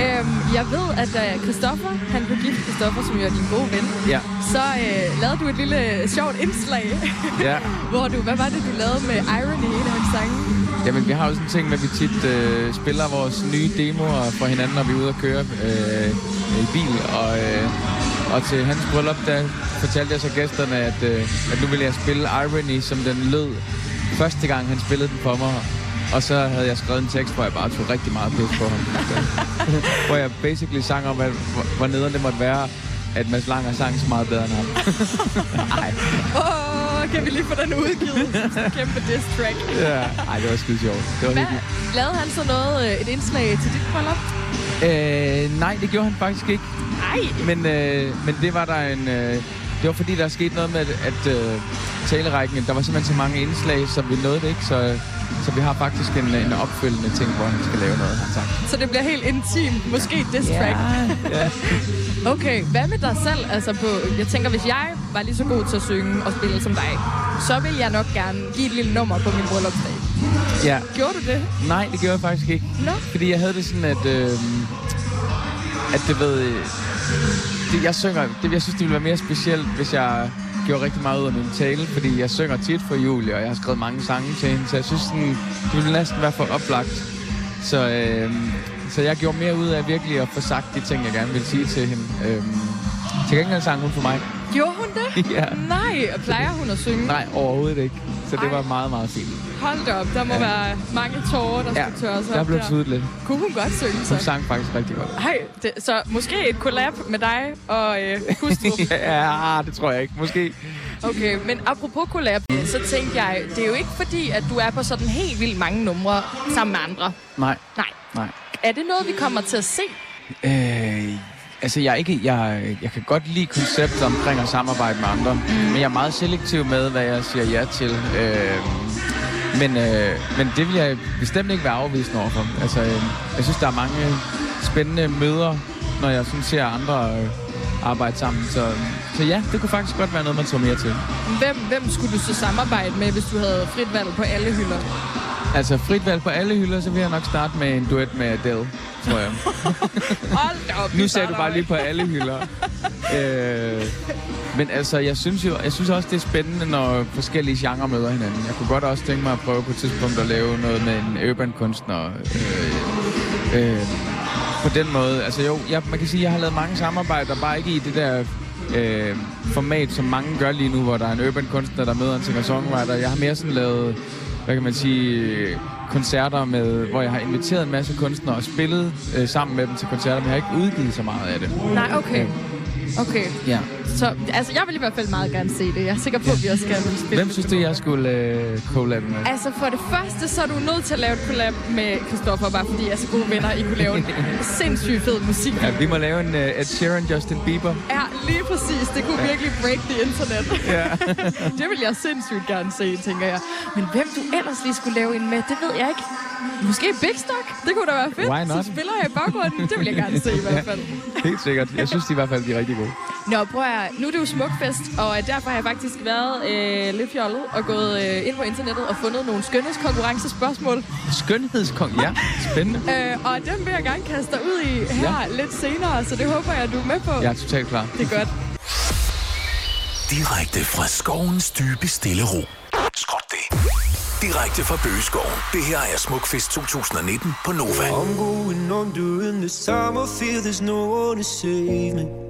jeg. øhm, jeg ved, at uh, Christoffer, han blev gift Christoffer, som jo er din gode ven. Ja. Så uh, lavede du et lille sjovt indslag, Ja. hvor du, hvad var det, du lavede med Irony i en af hans sange? Jamen, vi har jo sådan en ting med, at vi tit øh, spiller vores nye demoer for hinanden, når vi er ude at køre øh, i bil. Og, øh, og til hans bryllup, der fortalte jeg så gæsterne, at, øh, at nu ville jeg spille Irony, som den lød første gang, han spillede den for mig. Og så havde jeg skrevet en tekst, hvor jeg bare tog rigtig meget pis på ham. hvor jeg basically sang om, at, hvor, hvor nederen det måtte være, at Mads Langer sang så meget bedre end ham. Åh, kan vi lige få den udgivet? Kæmpe diss track. ja. Ej, det var skide sjovt. Det var Hvad, hyggeligt. lavede han så noget, øh, et indslag til dit bryllup? Øh, nej, det gjorde han faktisk ikke. Nej. Men, øh, men det var der en... Øh, det var fordi, der skete noget med, at, at øh, talerækken, der var simpelthen så mange indslag, så vi nåede det ikke. Så, så vi har faktisk en, en opfølgende ting, hvor han skal lave noget, sagt. Så det bliver helt intimt. Måske diss track. ja. Okay, hvad med dig selv? Altså på, jeg tænker, hvis jeg var lige så god til at synge og spille som dig, så vil jeg nok gerne give et lille nummer på min bryllupsdag. ja. Gjorde du det? Nej, det gjorde jeg faktisk ikke. Nå. Fordi jeg havde det sådan, at... Øh, at det ved... Det, jeg synger... Det, jeg synes, det ville være mere specielt, hvis jeg gjorde rigtig meget ud af min tale, fordi jeg synger tit for Julie, og jeg har skrevet mange sange til hende, så jeg synes, sådan, det ville næsten være for oplagt. Så, øh, så jeg gjorde mere ud af virkelig at få sagt de ting, jeg gerne ville sige til hende. Øh, til gengæld sang hun for mig. Gjorde hun det? ja. Nej, og plejer hun at synge? Nej, overhovedet ikke. Så det Ej. var meget, meget fint. Hold da op, der må Ja. være mange tårer, der Ja, skal tørres der op blev der. tudet lidt. Kunne hun godt synge Hun så? sang faktisk rigtig godt. Hej, det, så måske et collab med dig og øh, Kustrup. ja, det tror jeg ikke. Måske. Okay, men apropos collab, så tænkte jeg, det er jo ikke fordi, at du er på sådan helt vildt mange numre sammen med andre. Nej, Nej. nej. Er det noget, vi kommer til at se? Øh, altså, jeg, er ikke, jeg, jeg kan godt lide konceptet omkring at samarbejde med andre, mm. men jeg er meget selektiv med, hvad jeg siger ja til. Øh, men, øh, men det vil jeg bestemt ikke være afvisende overfor. Altså, øh, jeg synes, der er mange spændende møder, når jeg sådan ser andre øh, arbejde sammen. Så, så ja, det kunne faktisk godt være noget, man tog mere til. Hvem, hvem skulle du så samarbejde med, hvis du havde frit valg på alle hylder? Altså, frit valg på alle hylder, så vil jeg nok starte med en duet med Adele, tror jeg. Hold op, Nu sagde du bare lige på alle hylder. øh, men altså, jeg synes jo jeg synes også, det er spændende, når forskellige genrer møder hinanden. Jeg kunne godt også tænke mig at prøve på et tidspunkt at lave noget med en urban kunstner. Øh, øh, på den måde. Altså jo, jeg, man kan sige, at jeg har lavet mange samarbejder, bare ikke i det der øh, format, som mange gør lige nu, hvor der er en urban kunstner, der møder en singer-songwriter. Jeg har mere sådan lavet, hvad kan man sige, koncerter, med, hvor jeg har inviteret en masse kunstnere og spillet øh, sammen med dem til koncerter, men jeg har ikke udgivet så meget af det. Nej, okay. Okay. Ja. Så altså, jeg vil i hvert fald meget gerne se det. Jeg er sikker på, at vi også gerne vil spille Hvem synes du, jeg skulle øh, collab med? Altså for det første, så er du nødt til at lave et collab med Christoffer, bare fordi I er så gode venner. I kunne lave en sindssygt fed musik. Ja, vi må lave en uh, Ed Sheeran, Justin Bieber. Ja, lige præcis. Det kunne virkelig break the internet. Ja. det vil jeg sindssygt gerne se, tænker jeg. Men hvem du ellers lige skulle lave en med, det ved jeg ikke. Måske Big Stock? Det kunne da være fedt. Why not? Så spiller jeg i baggrunden. Det vil jeg gerne se i hvert fald. Helt sikkert. Jeg synes de i hvert fald, de er rigtig gode. Nå, prøv at, nu er det jo smukfest, og derfor har jeg faktisk været øh, lidt fjollet og gået øh, ind på internettet og fundet nogle skønhedskonkurrencespørgsmål. Skønhedskong, ja. Spændende. Øh, og dem vil jeg gerne kaste dig ud i her ja. lidt senere, så det håber jeg, du er med på. Jeg er totalt klar. Det er godt. Direkte fra skovens dybe stille ro. Skråt det. Direkte fra Bøgeskoven. Det her er Smukfest 2019 på Nova. I'm going on during this time. I feel there's no one to save me.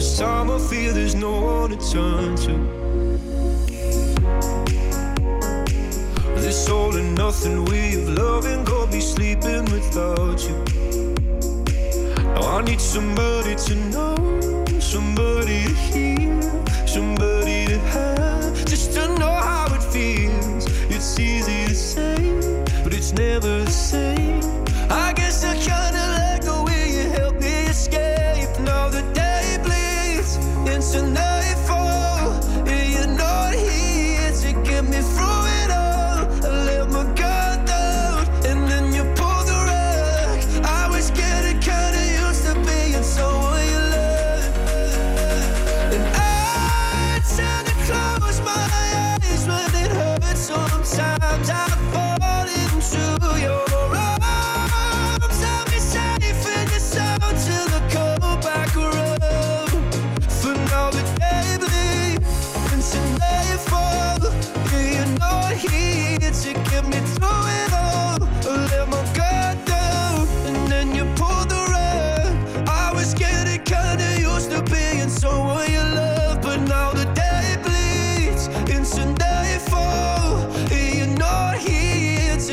this time. I feel there's no one to turn to. This all and nothing way of loving got be sleeping without you. Now I need somebody to know, somebody to hear, somebody to have, just to know how it feels. It's easy to say, but it's never the same.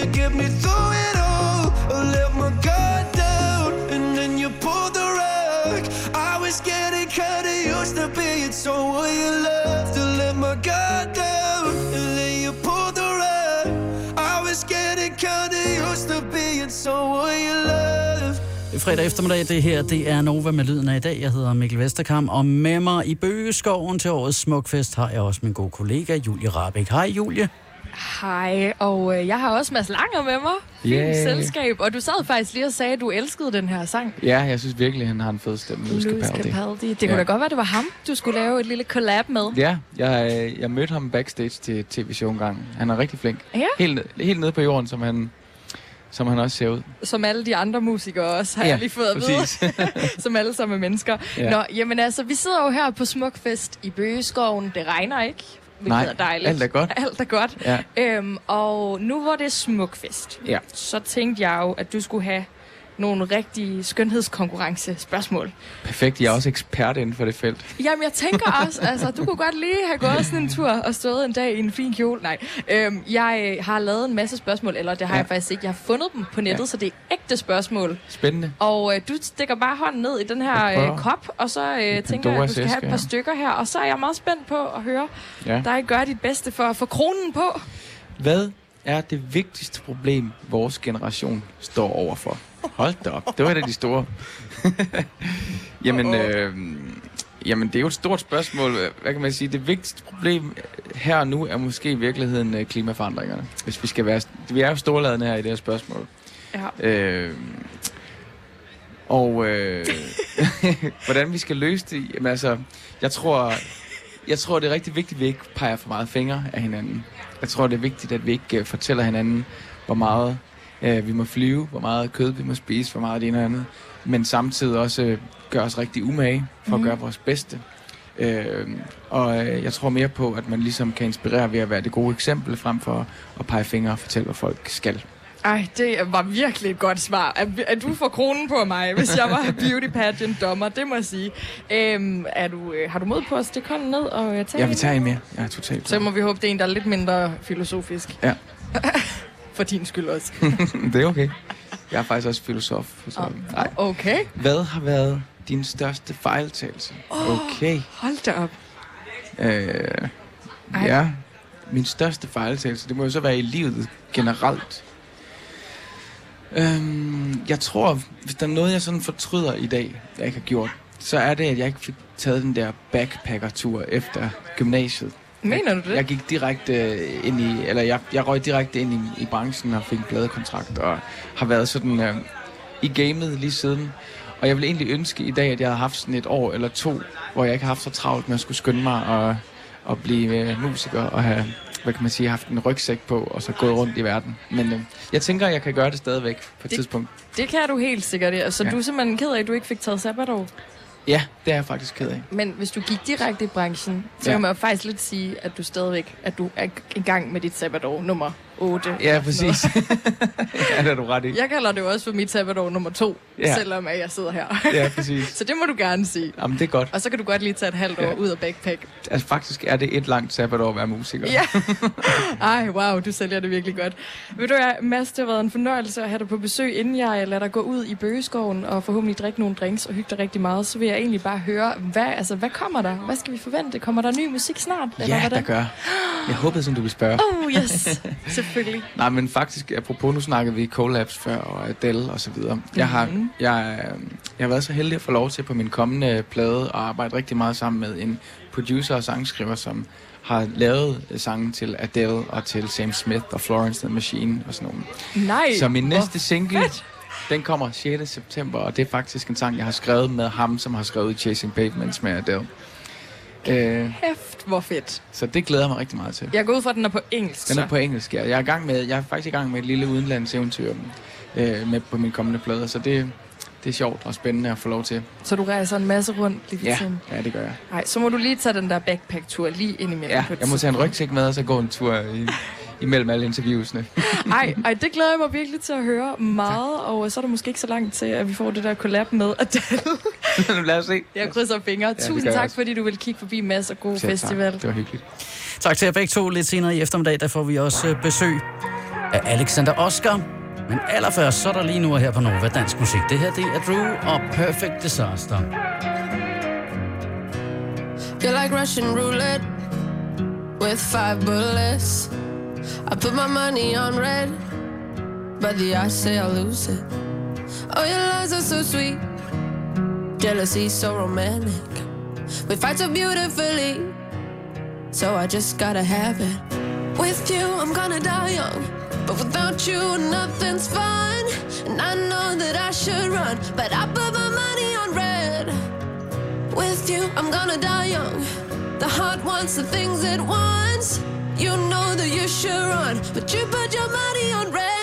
Get me through it all. I let my guard down, and then you pulled the rug. I was getting kinda used to being so what you love to let my guard down, and then you pulled the rug. I was getting kinda used to being so what you love. Det er fredag eftermiddag, det her det er Nova med lyden af i dag. Jeg hedder Mikkel Vesterkamp, og med mig i Bøgeskoven til årets Smukfest har jeg også min gode kollega Julie Rabeck. Hej Julie. Hej, og øh, jeg har også Mads Langer med mig. Fint Yeah. selskab. Og du sad faktisk lige og sagde, at du elskede den her sang. Ja, jeg synes virkelig, han har en fed stemme. Louis Capaldi. Capaldi. Det kunne Ja. da godt være, det var ham, du skulle lave et lille collab med. Ja, jeg, øh, jeg mødte ham backstage til tv-show en gang. Han er rigtig flink. Ja. Helt, ned- helt nede på jorden, som han, som han også ser ud. Som alle de andre musikere også, har Ja, jeg lige fået at vide. som alle sammen er mennesker. Ja. Nå, jamen altså, vi sidder jo her på Smukfest i Bøgeskoven. Det regner ikke, hvilket Nej, er dejligt. alt er godt. Alt er godt. Ja. Øhm, og nu hvor det er Smukfest, Ja. så tænkte jeg jo, at du skulle have nogle rigtige skønhedskonkurrence-spørgsmål. Perfekt, jeg er også ekspert inden for det felt. Jamen, jeg tænker også, altså, du kunne godt lige have gået sådan en tur og stået en dag i en fin kjole. Nej, øhm, jeg øh, har lavet en masse spørgsmål, eller det har Ja. jeg faktisk ikke. Jeg har fundet dem på nettet, Ja. så det er ægte spørgsmål. Spændende. Og øh, du stikker bare hånden ned i den her øh, kop, og så øh, tænker jeg, at du skal have et par stykker her. Og så er jeg meget spændt på at høre Ja. dig gøre dit bedste for at få kronen på. Hvad er det vigtigste problem, vores generation står overfor? Hold da op, det var et af de store. jamen, øh, jamen, det er jo et stort spørgsmål. Hvad kan man sige? Det vigtigste problem her og nu er måske i virkeligheden øh, klimaforandringerne. Hvis vi skal være... Vi er jo storladende her i det her spørgsmål. Ja. Øh, og øh, hvordan vi skal løse det? Jamen altså, jeg tror, jeg tror, det er rigtig vigtigt, at vi ikke peger for meget fingre af hinanden. Jeg tror, det er vigtigt, at vi ikke uh, fortæller hinanden, hvor meget uh, vi må flyve, hvor meget kød vi må spise, hvor meget det ene og andet. Men samtidig også uh, gøre os rigtig umage for mm. at gøre vores bedste. Uh, og uh, jeg tror mere på, at man ligesom kan inspirere ved at være det gode eksempel, frem for at pege fingre og fortælle, hvad folk skal. Ej, det var virkelig et godt svar. At, at du får kronen på mig, hvis jeg var beauty pageant dommer, det må jeg sige. Øhm, er du, øh, har du mod på at stikke hånden ned og øh, tage Jeg vil en? tage en mere. Er totalt Så må vi håbe, det er en, der er lidt mindre filosofisk. Ja. For din skyld også. det er okay. Jeg er faktisk også filosof. Så. Nej. Okay, Hvad har været din største fejltagelse? Okay. hold da op. Øh, Ej. ja, min største fejltagelse, det må jo så være i livet generelt. Øhm, jeg tror, hvis der er noget, jeg sådan fortryder i dag, jeg ikke har gjort, så er det, at jeg ikke fik taget den der backpacker-tur efter gymnasiet. Mener du det? Jeg gik direkte øh, ind i, eller jeg, jeg røg direkte ind i, i branchen og fik en pladekontrakt, og har været sådan øh, i gamet lige siden. Og jeg vil egentlig ønske i dag, at jeg havde haft sådan et år eller to, hvor jeg ikke har haft så travlt med at skulle skynde mig og, og blive øh, musiker og have, hvad kan man sige, haft en rygsæk på og så gået rundt i verden. Men øh, jeg tænker, at jeg kan gøre det stadigvæk på et Det- tidspunkt. Det kan du helt sikkert. ja. Så Ja. du er simpelthen ked af, at du ikke fik taget sabbatår. Ja, det er jeg faktisk ked af. Men hvis du gik direkte i branchen, så Ja. kan man jo faktisk lidt sige, at du stadigvæk at du er i gang med dit sabbatår nummer 8. Ja, præcis. ja, det er du ret i. Jeg kalder det jo også for mit sabbatår nummer 2, Ja. selvom at jeg sidder her. Ja, præcis. så det må du gerne sige. Jamen, det er godt. Og så kan du godt lige tage et halvt år Ja. ud af backpack. Altså, faktisk er det et langt sabbatår at være musiker. Ja. Ej, wow, du sælger det virkelig godt. Ved du hvad, Mads, det har været en fornøjelse at have dig på besøg, inden jeg lader dig gå ud i bøgeskoven og forhåbentlig drikke nogle drinks og hygge dig rigtig meget. Så vil jeg egentlig bare høre, hvad, altså, hvad kommer der? Hvad skal vi forvente? Kommer der ny musik snart? Ja, der hvordan? gør. Jeg håbede, som du ville spørge. Oh, yes. Selvfølgelig. Nej, men faktisk, apropos, nu snakkede vi collabs før, og Adele og så videre. Jeg har, Mhm. jeg, øh, jeg har været så heldig at få lov til på min kommende plade at arbejde rigtig meget sammen med en producer og sangskriver, som har lavet øh, sange til Adele og til Sam Smith og Florence and the Machine og sådan nogle. Nej. Så min næste single, fedt. den kommer 6. september, og det er faktisk en sang, jeg har skrevet med ham, som har skrevet Chasing Pavements med Adele. Øh, Kæft, hvor fedt. så det glæder jeg mig rigtig meget til. Jeg går ud fra, at den er på engelsk. Den er så. på engelsk, ja. Jeg er, i gang med, jeg er faktisk i gang med et lille udenlandseventyr øh, med på min kommende plade, så det, det er sjovt og spændende at få lov til. Så du rejser en masse rundt lige Ja, tiden. ja det gør jeg. Nej, så må du lige tage den der backpack-tur lige ind imellem. Ja, jeg må tage en rygsæk med, og så gå en tur i, imellem alle interviewsene. Ej, ej, det glæder jeg mig virkelig til at høre meget, og så er der måske ikke så langt til, at vi får det der collab med Adele. Lad os se. Jeg krydser fingre. det Tusind tak, også. fordi du vil kigge forbi Mads og God Selv tak. Festival. Det var hyggeligt. Tak til jer begge to. Lidt senere i eftermiddag, der får vi også øh, besøg af Alexander Oscar. Men allerførst, så er der lige nu her på Nova Dansk Musik. Det her, det er Drew og Perfect Disaster. You're like Russian roulette with five bullets. I put my money on red, but the odds say I'll lose it. Oh, your lies are so sweet, jealousy so romantic. We fight so beautifully, so I just gotta have it. With you, I'm gonna die young, but without you, nothing's fun. And I know that I should run, but I put my money on red. With you, I'm gonna die young. The heart wants the things it wants. You know that you should run, but you put your money on red.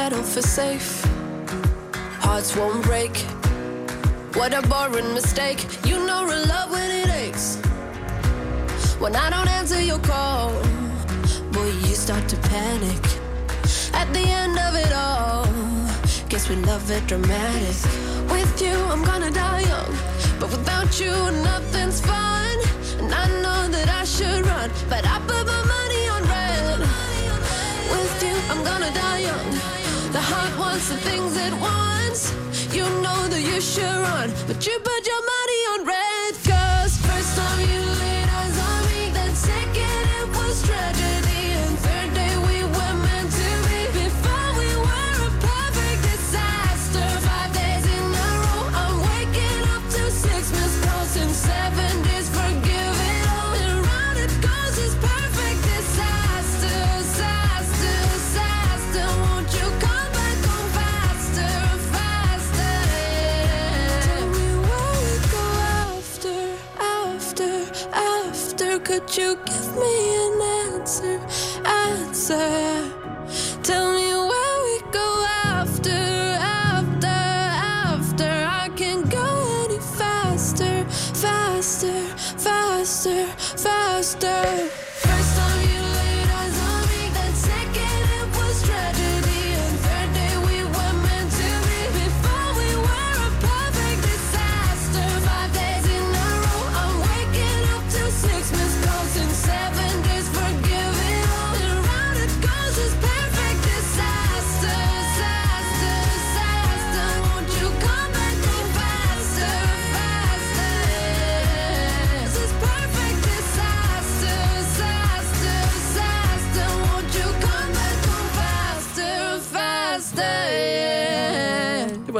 Settle for safe, hearts won't break. What a boring mistake. You know real love when it aches. When I don't answer your call, boy, you start to panic. At the end of it all, guess we love it dramatic. With you, I'm gonna die young, but without you, nothing's fun. And I know that I should run, but I put my money on red. With you, I'm gonna die young. The heart wants the things it wants. You know that you should run, but you put your money on red. Could you give me an answer, answer?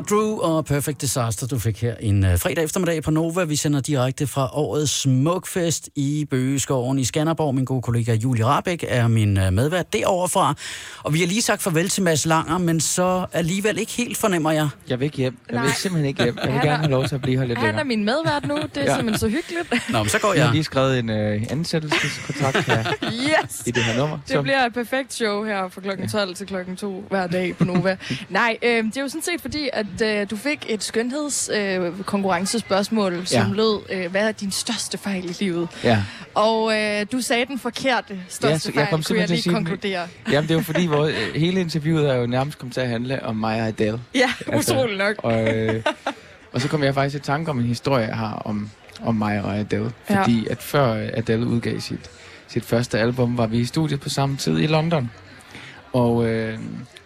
Var Drew og Perfect Disaster, du fik her en uh, fredag eftermiddag på Nova. Vi sender direkte fra årets Smukfest i Bøgeskoven i Skanderborg. Min gode kollega Julie Rabeck er min uh, medvært deroverfra. Og vi har lige sagt farvel til Mads Langer, men så alligevel ikke helt fornemmer jeg. Jeg vil ikke hjem. Jeg vil Nej. simpelthen ikke hjem. Jeg vil gerne er- have lov til at blive her lidt Han er længere. min medvært nu. Det er Ja. simpelthen så hyggeligt. Nå, men så går Jeg har jeg. lige skrevet en øh, ansættelseskontrakt her Yes! i det her nummer. Det bliver et perfekt show her fra klokken 12 til klokken 2 hver dag på Nova. Nej, øh, det er jo sådan set fordi, at øh, du fik et skønhedskonkurrencespørgsmål, øh, som Ja. lød, øh, hvad er din største fejl i livet? Ja. Og øh, du sagde den forkerte største så jeg fejl, kom kunne jeg lige sige den- konkludere. Jamen, det er jo fordi, hvor, øh, hele interviewet er jo nærmest kommet til at handle om mig og Adele. Ja, Altså, utroligt nok. Og, øh, og så kom jeg faktisk i tanke om en historie, jeg har om, om mig og Adele. Ja. Fordi at før Adele udgav sit, sit første album, var vi i studiet på samme tid i London. Og, øh,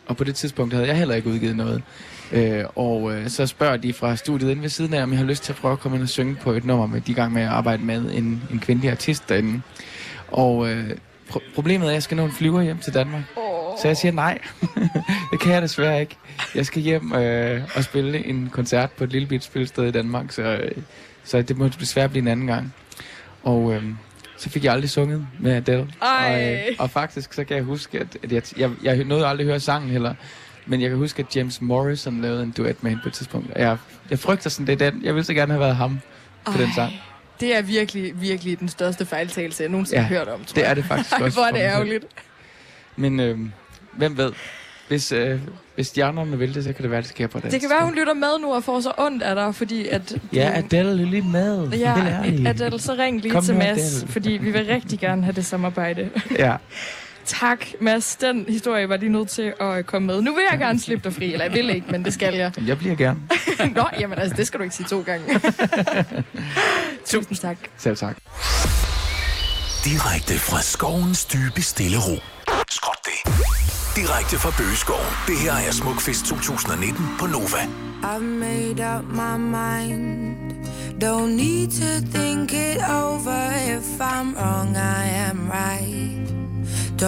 og på det tidspunkt havde jeg heller ikke udgivet noget. Øh, og øh, så spørger de fra studiet inde ved siden af, om jeg har lyst til at prøve at komme ind og synge på et nummer med de gang med at arbejde med en, en kvindelig artist derinde. Og øh, pro- problemet er, at jeg skal nå en flyver hjem til Danmark. Oh. Så jeg siger nej. det kan jeg desværre ikke. Jeg skal hjem øh, og spille en koncert på et lille bit spilsted i Danmark, så, øh, så det må desværre blive en anden gang. Og øh, så fik jeg aldrig sunget med Adele. Ej. Og, øh, og faktisk så kan jeg huske, at, at jeg, jeg, jeg nåede aldrig at høre sangen heller. Men jeg kan huske, at James Morrison lavede en duet med hende på et tidspunkt. Og jeg, jeg frygter sådan, det er den. Jeg ville så gerne have været ham på den sang. Det er virkelig, virkelig den største fejltagelse, jeg nogensinde Ja, har hørt om, tror Det jeg. er det faktisk Ej, også. hvor er det ærgerligt. Men, øh, hvem ved? Hvis, øh, hvis stjernerne vil det, så kan det være, det sker på dansk. Det kan være, hun lytter med nu og får så ondt af dig, fordi at... Ja, Adele er lige med. Ja. Adele, så ring lige Kom til Mads, Adele. fordi vi vil rigtig gerne have det samarbejde. Ja. tak, Mads. Den historie var lige nødt til at komme med. Nu vil jeg gerne slippe dig fri, eller jeg vil ikke, men det skal jeg. Jeg bliver gerne. Nå, jamen altså, det skal du ikke sige to gange. Tusind tak. Selv tak. Direkte fra skovens dybe stille ro. Skråt det. Direkte fra Bøgeskoven. Det her er Smukfest 2019 på Nova. I've made up my mind. Don't need to think it over. If I'm wrong, I am right.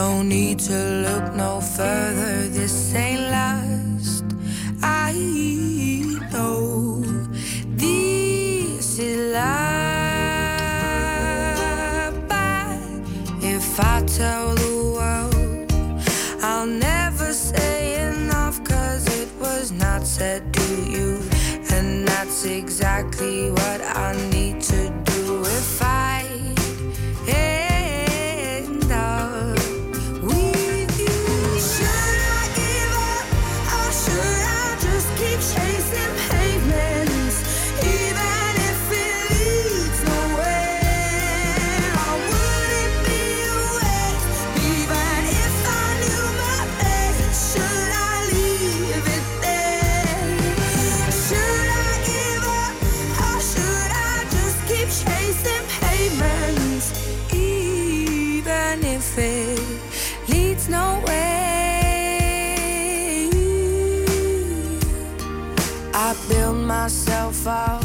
Don't need to look no further. This ain't last. I know this is life. But if I tell the world, I'll never say enough cause it was not said to you. And that's exactly what I need to do myself up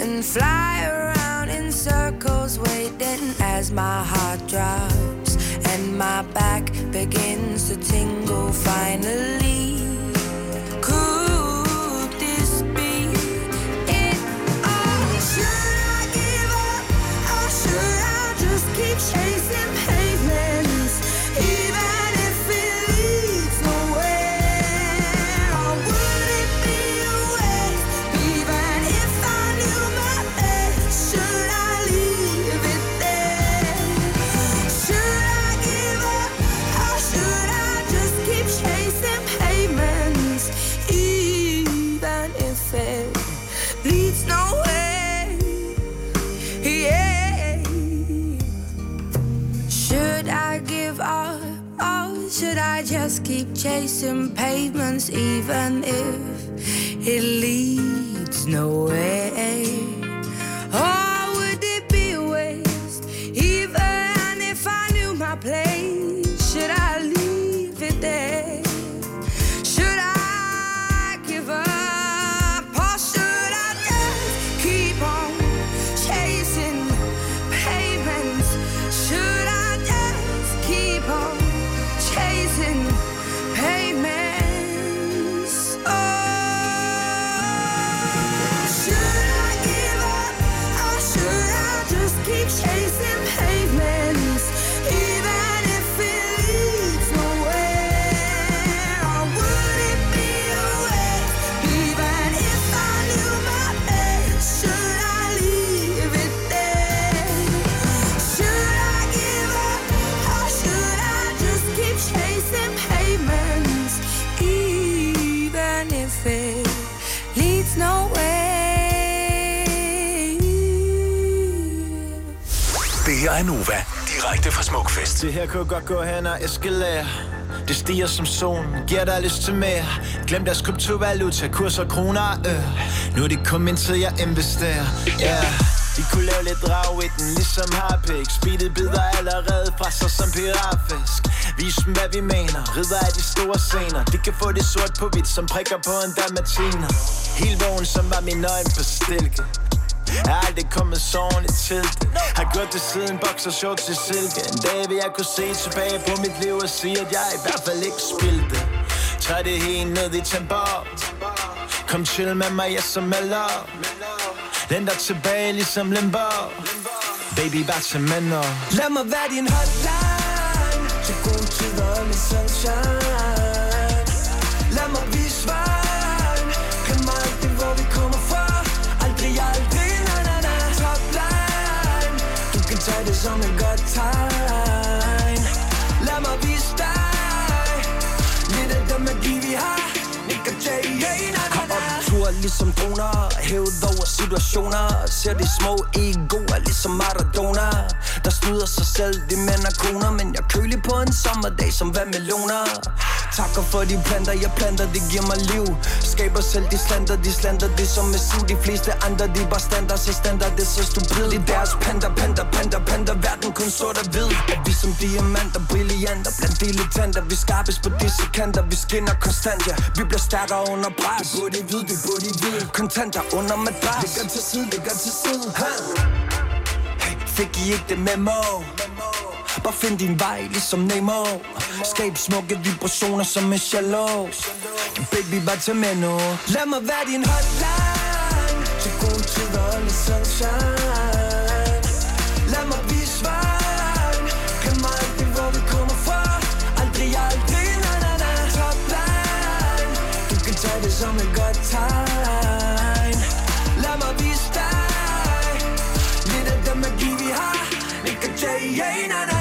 and fly around in circles, waiting as my heart drops and my back begins to tingle. Finally, Keep chasing pavements, even if it leads nowhere? Fra Smukfest. Det her kunne godt gå hen og eskalere. Det stiger som solen, giver dig lyst til mere. Glem deres kryptovaluta, kurser, kroner og Nu er det kun min tid, jeg investerer. Yeah de kunne lave lidt drag i den, ligesom harpik Speedet bider allerede fra sig som piratfisk Vis dem, hvad vi mener, ridder af de store scener. De kan få det sort på hvidt, som prikker på en dalmatiner. Helt vågen, som var min øjne på stilke jeg har aldrig kommet sovende til det. Har gjort det siden bokser boxershorts til silke. En dag vil jeg kunne se tilbage på mit liv Og sige at jeg i hvert fald ikke spildte Tag det helt ned i tempo Kom chill med mig, jeg som melder Læn dig tilbage ligesom limbo. Baby, bare til mænder Lad mig være din hotline. Til gode tider med sunshine. Lad mig vise som et god tegn. Lad mig vise dig Lidt af den magi vi har. Nick og Jay, yeah, nah, nah, nah ture ligesom droner Hævet over situationer. Ser de små egoer ligesom Maradona Der snyder sig selv, de mænd og koner Men jeg kølig på en sommerdag som hvad meloner Takker for de planter, jeg planter, det giver mig liv. Skaber selv de slanter, de slanter, det som massiv De fleste andre, de er bare standard, så standard, det er så stupid. I deres panda, panda, panda, panda, verden kun sort og hvid. Er vi som diamanter, brillianter, blandt dilettanter. Vi skarpes på disse kanter, vi skinner konstant, ja. Vi bliver stærkere under pres. Det burde I vide, det burde I vide. Kontanter under madras. Ligger til side, ligger til side. Ha? Hey, fik I ikke det memo? Bare find din vej, ligesom Nemo Skab smukke vibrationer som en shallow Baby, bare tag med nu. Lad mig være din hotline. Til gode tider og lidt sunshine. Lad mig vise vejen. Kan mig det, hvor vi kommer fra. Aldrig, aldrig, na na na Topline. Du kan tage det som et godt tegn. Lad mig vise dig. Lidt af den magi, vi har. Nick og Jay, yeah, na na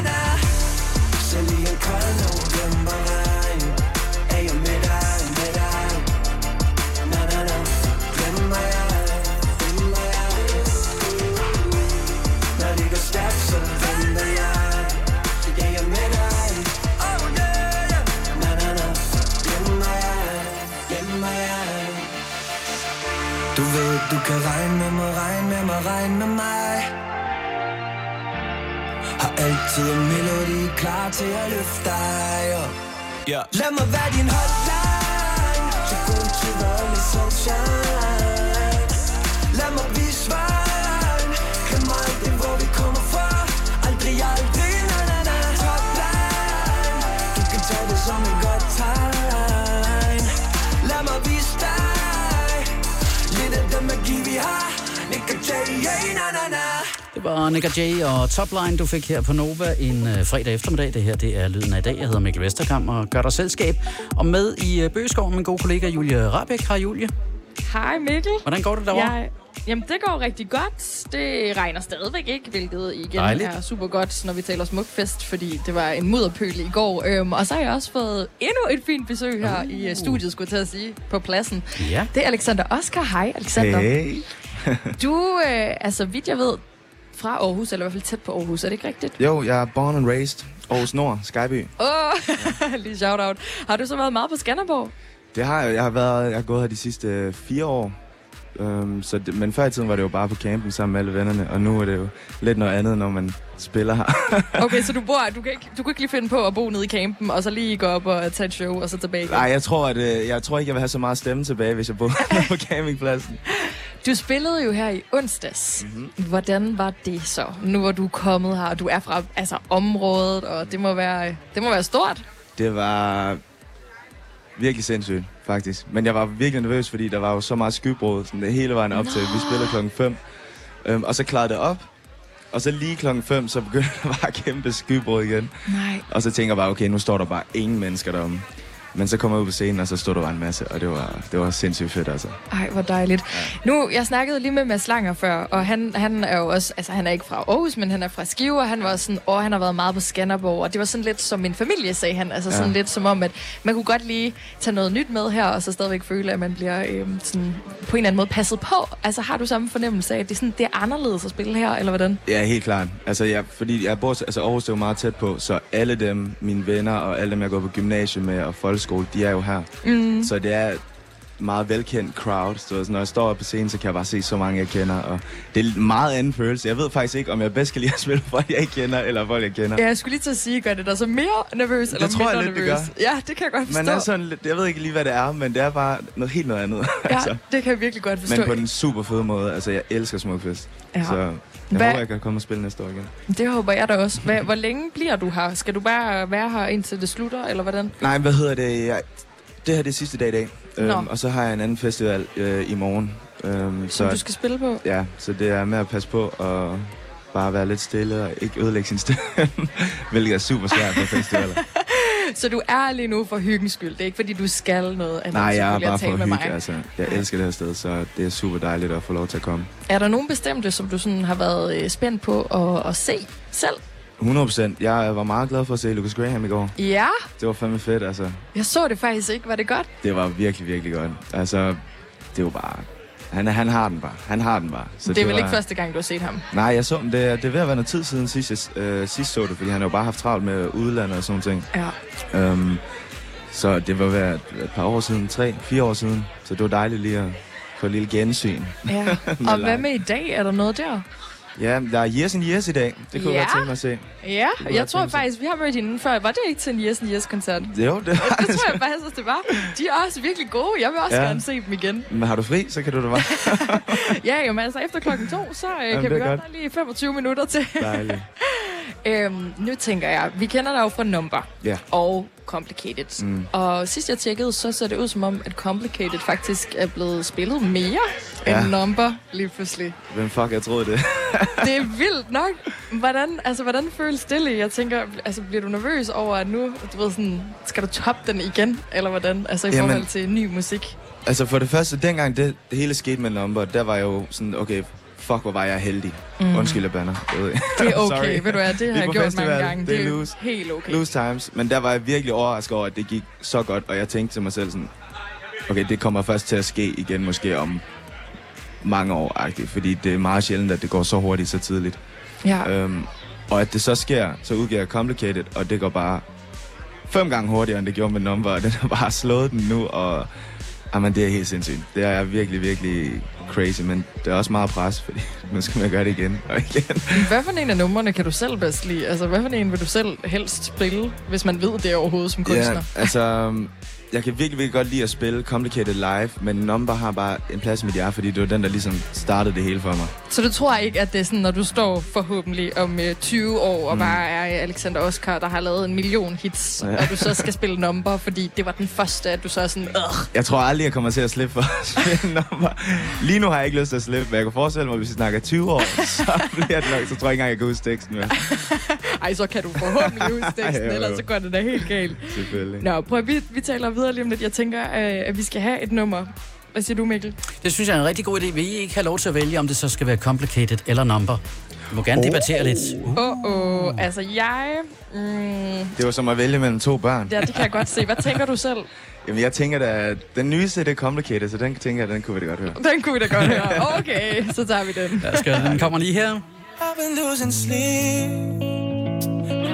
mig, regne med mig Har altid en melodi klar til at løfte dig up. Yeah. Lad mig være din hotline Til tider og lidt sunshine Lad mig Det var Nick J og Topline, du fik her på Nova en øh, fredag eftermiddag. Det her det er Lyden af i dag. Jeg hedder Mikkel Vesterkamp og gør dig selskab. Og med i øh, Bøgeskov, min gode kollega Julie Rabeck. Hej Julie. Hej Mikkel. Hvordan går det derovre? Jeg, jamen, det går rigtig godt. Det regner stadigvæk ikke, hvilket igen Dejligt. er super godt, når vi taler smukfest, fordi det var en mudderpøl i går. Øhm, og så har jeg også fået endnu et fint besøg her uh. i øh, studiet, skulle jeg til at sige, på pladsen. Ja. Det er Alexander Oscar. Hej, Alexander. Hey. Du, øh, altså vidt jeg ved, fra Aarhus, eller i hvert fald tæt på Aarhus, er det ikke rigtigt? Jo, jeg er born and raised. Aarhus Nord, Skyby. Åh, oh, lige shout-out. Har du så været meget på Skanderborg? Det har jeg. Jeg har, været, jeg har gået her de sidste øh, fire år. Um, så det, men før i tiden var det jo bare på campen sammen med alle vennerne, og nu er det jo lidt noget andet, når man spiller her. Okay, så du bor, du kan, ikke, du kan ikke lige finde på at bo nede i campen, og så lige gå op og tage et show, og så tilbage igen? Nej, jeg tror, at, øh, jeg tror ikke, jeg vil have så meget stemme tilbage, hvis jeg bor på campingpladsen. Du spillede jo her i onsdags. Mhm. Mm-hmm. Hvordan var det så? Nu hvor du er kommet her, og du er fra altså, området, og det må være, det må være stort. Det var virkelig sindssygt, faktisk. Men jeg var virkelig nervøs, fordi der var jo så meget skybrud sådan det hele vejen op til. Vi spillede klokken 5, øhm, og så klarede det op. Og så lige klokken 5, så begyndte der bare kæmpe skybrud igen. Nej. Og så tænker jeg bare, okay, nu står der bare ingen mennesker deromme. Men så kom jeg ud på scenen, og så stod der bare en masse, og det var, det var sindssygt fedt, altså. Ej, hvor dejligt. Ja. Nu, jeg snakkede lige med Mads Langer før, og han, han er jo også, altså han er ikke fra Aarhus, men han er fra Skive, og han var sådan, åh, han har været meget på Skanderborg, og det var sådan lidt som min familie, sagde han. Altså sådan Ja. lidt som om, at man kunne godt lige tage noget nyt med her, og så stadigvæk føle, at man bliver øhm, sådan, på en eller anden måde passet på. Altså har du samme fornemmelse af, at det er, sådan, det er anderledes at spille her, eller hvordan? Ja, helt klart. Altså, jeg, fordi jeg bor, altså Aarhus er jo meget tæt på, så alle dem, mine venner og alle dem, jeg går på gymnasiet med og folkeskole, de er jo her. Mm. Så det er et meget velkendt crowd. Så når jeg står på scenen, så kan jeg bare se så mange, jeg kender. Og det er en meget anden følelse. Jeg ved faktisk ikke, om jeg bedst kan lide at spille folk, jeg ikke kender, eller folk, jeg kender. Ja, jeg skulle lige til at sige, gør det dig så mere nervøs, eller tror jeg mindre lidt, det nervøs? gør. Ja, det kan jeg godt forstå. Man er sådan lidt, jeg ved ikke lige, hvad det er, men det er bare noget helt noget andet. Ja, altså. det kan jeg virkelig godt forstå. Men på den super fede måde. Altså, jeg elsker Smukfest. Ja. Så jeg Hvad- håber, jeg kan komme og spille næste år igen. Det håber jeg da også. Hvor, hvor længe bliver du her? Skal du bare være her indtil det slutter, eller hvordan? Nej, hvad hedder det? Jeg, det her det er sidste dag i dag. Nå. Øhm, og så har jeg en anden festival øh, i morgen. Øhm, Som du skal spille på? Ja, så det er med at passe på og bare være lidt stille og ikke ødelægge sin stemme. Hvilket er super svært på festivaler. Så du er lige nu for hyggens skyld. Det er ikke, fordi du skal noget andet. Nej, jeg er bare for hygge. mig. Altså, jeg elsker det her sted, så det er super dejligt at få lov til at komme. Er der nogen bestemte, som du sådan har været øh, spændt på at, at se selv? 100 procent. Jeg var meget glad for at se Lucas Graham i går. Ja, Det var fandme fedt, altså. jeg så det faktisk ikke. Var det godt? Det var virkelig, virkelig godt. Altså, det jo bare... Han, han har den bare. Han har den bare. Så det er vel var- ikke første gang, du har set ham? Nej, jeg så dem. Det, er- det er ved at være noget tid siden sidst, jeg øh, sidst så det, fordi han har jo bare haft travlt med udlandet og sådan ting. Ja. Um, så det var været et par år siden, tre, fire år siden. Så det var dejligt lige at få et lille gensyn. ja. Og hvad med i dag? Er der noget der? Ja, der er Years and Years i dag. Det kunne Ja. jeg godt tænke mig at se. Ja, jeg jeg tror faktisk, vi har mødt hinanden før. Var det ikke til en Yes and Yes koncert? Jo, det Det tror jeg faktisk, det var. De er også virkelig gode. Jeg vil også Ja. gerne se dem igen. Men har du fri, så kan du da bare. Ja, jamen altså efter klokken to, så øh, Jamen, kan det vi godt godt. lige 25 minutter til. Dejligt. øhm, nu tænker jeg, vi kender dig jo fra Number Ja. og Complicated. Mm. Og sidst jeg tjekkede, så ser det ud som om, at Complicated faktisk er blevet spillet mere Ja. end Number lige pludselig. Hvem fuck, jeg troede det. Det er vildt nok. Hvordan, altså, hvordan føles det lige? Jeg tænker, altså, bliver du nervøs over, at nu, du ved sådan, skal du toppe den igen? Eller hvordan? Altså i Jamen- forhold til ny musik. altså for det første, dengang det, det hele skete med number, der var jeg jo sådan, okay, fuck, hvor var jeg heldig. Mm. Undskyld, jeg. Jeg ikke. Det er okay, ved du hvad, det har jeg gjort festival, mange gange. Det er jo loose. helt okay. Loose times. Men der var jeg virkelig overrasket over, at det gik så godt, og jeg tænkte til mig selv sådan, okay, det kommer først til at ske igen måske om mange år, -agtigt, fordi det er meget sjældent, at det går så hurtigt så tidligt. Ja. Øhm, og at det så sker, så udgiver jeg Complicated, og det går bare fem gange hurtigere, end det gjorde med Number, og den har bare slået den nu, og jamen, det er helt sindssygt. Det er virkelig, virkelig crazy, men det er også meget pres, fordi nu skal man gøre det igen og igen. Hvad for en af numrene kan du selv bedst lide? Altså, hvad for en vil du selv helst spille, hvis man ved det overhovedet som kunstner? Ja, altså, jeg kan virkelig, virkelig godt lide at spille Complicated live, men Number har bare en plads i mit hjerte, fordi det var den, der ligesom startede det hele for mig. Så du tror ikke, at det er sådan, når du står forhåbentlig om øh, 20 år, og Mm. bare er Alexander Oscar, der har lavet en million hits, Ja. og du så skal spille number, fordi det var den første, at du så er sådan, Ugh. Jeg tror aldrig, jeg kommer til at slippe for at spille Number. Lige nu har jeg ikke lyst til at slippe, men jeg kan forestille mig, hvis vi snakker 20 år, så, bliver det nok, så tror jeg ikke engang, jeg kan huske teksten med. Ej, så kan du forhåbentlig huske teksten, ellers så går det da helt galt. Selvfølgelig. Nå, prøv at, vi, vi taler videre lige om lidt. Jeg tænker, øh, at vi skal have et nummer. Hvad siger du, Mikkel? Det synes jeg er en rigtig god idé. Vil I ikke have lov til at vælge, om det så skal være complicated eller number? Vi må gerne Oh. debattere lidt. Uh. Åh, oh, oh. altså jeg... Mm, Det var som at vælge mellem to børn. ja, det kan jeg godt se. Hvad tænker du selv? Jamen, jeg tænker da, at den nyeste, det er Complicated, så den tænker jeg, den kunne vi da godt høre. Den kunne vi da godt høre. Okay, så tager vi den. Lad os gøre det. Den kommer lige her. I've been losing sleep.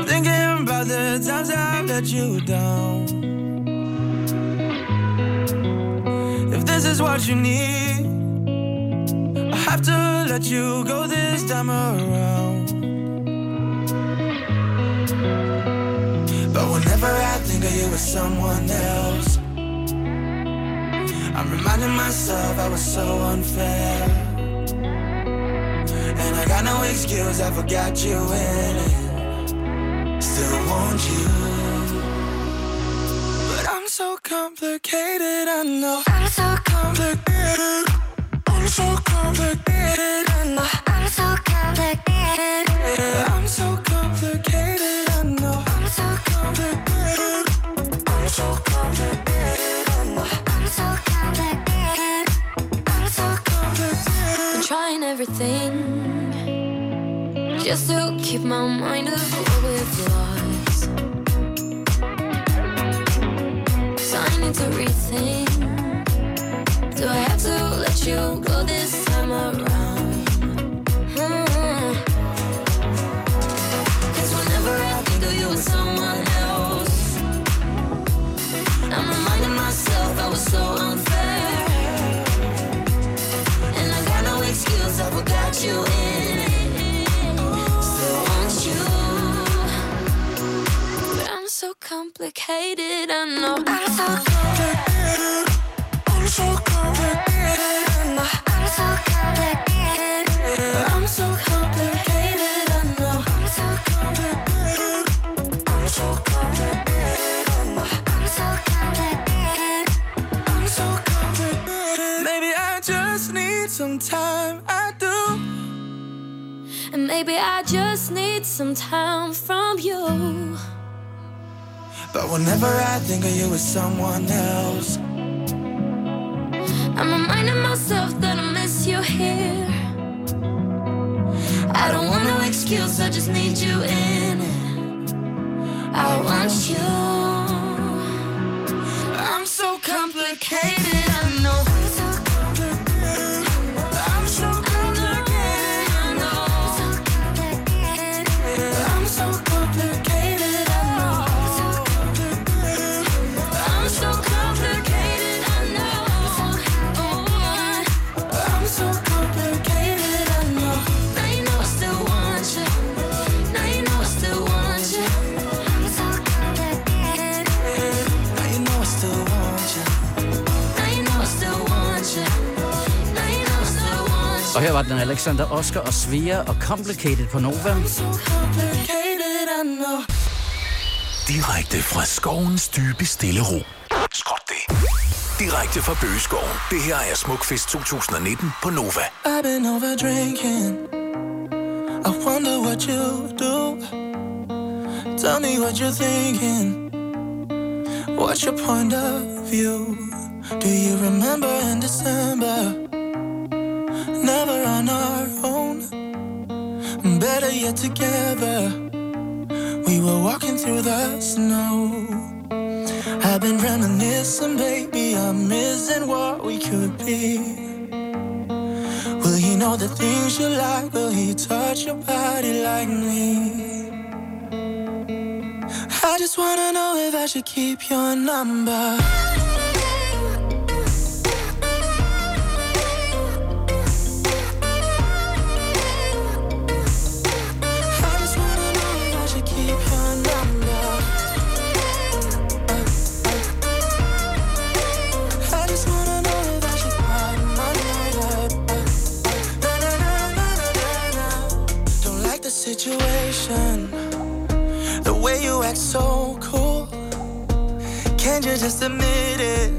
Thinking about the times I've let you down. Is what you need, I have to let you go this time around. But whenever I think of you with someone else, I'm reminding myself I was so unfair. And I got no excuse, I forgot you in it. Still want you. So complicated, I know. I'm so complicated. I'm so complicated, I know. I'm so complicated. I'm so complicated, I know. I'm so complicated. I'm so complicated, I know. I'm so complicated. I'm so complicated. Been trying everything just to keep my mind off what we've lost. I need to rethink. Do I have to let you go this time around? Cause whenever I think of you with someone else, I'm reminding myself I was so unfair. And I got no excuse, I forgot you so complicated, I know. I'm so complicated. I'm so complicated, I know. I'm so complicated. I'm so complicated, I know. I'm so complicated. I'm so complicated, I know. I'm so complicated. I'm so complicated. Maybe I just need some time. I do. And maybe I just need some time from you. But whenever I think of you with someone else, I'm reminding myself that I miss you here. I don't want no excuse, I just need you in it. I want you. I'm so complicated. Og her var den Alexander Oscar og Svea og Complicated på Nova. Direkte fra skovens dybe stille ro. Skråt det. Direkte fra Bøgeskoven. Det her er Smukfest 2019 på Nova. I've been over drinking. I wonder what you do. Tell me what you're thinking. What's your point of view? Do you remember in December? Never on our own. Better yet together. We were walking through the snow. I've been reminiscing, baby. I'm missing what we could be. Will he know the things you like? Will he touch your body like me? I just wanna know if I should keep your number. Act so cool. Can't you just admit it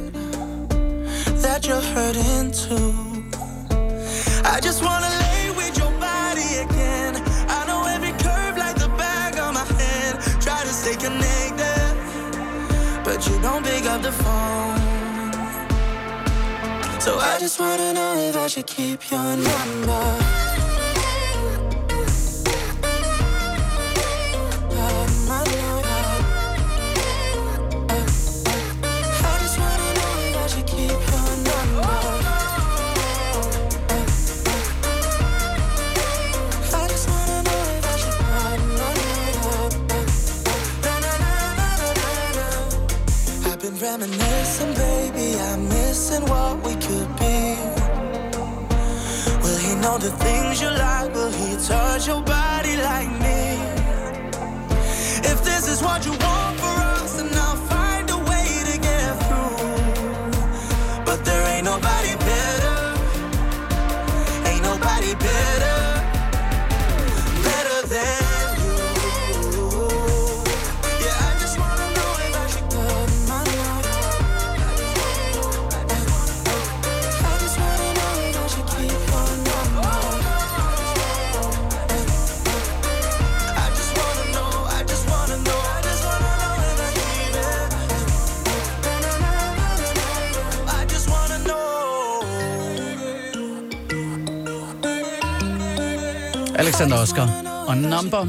that you're hurting too? I just wanna lay with your body again. I know every curve like the back of my hand. Try to stay connected, but you don't pick up the phone. So I just wanna know if I should keep your number. The things you like? Know. Alexander Oscar og Number.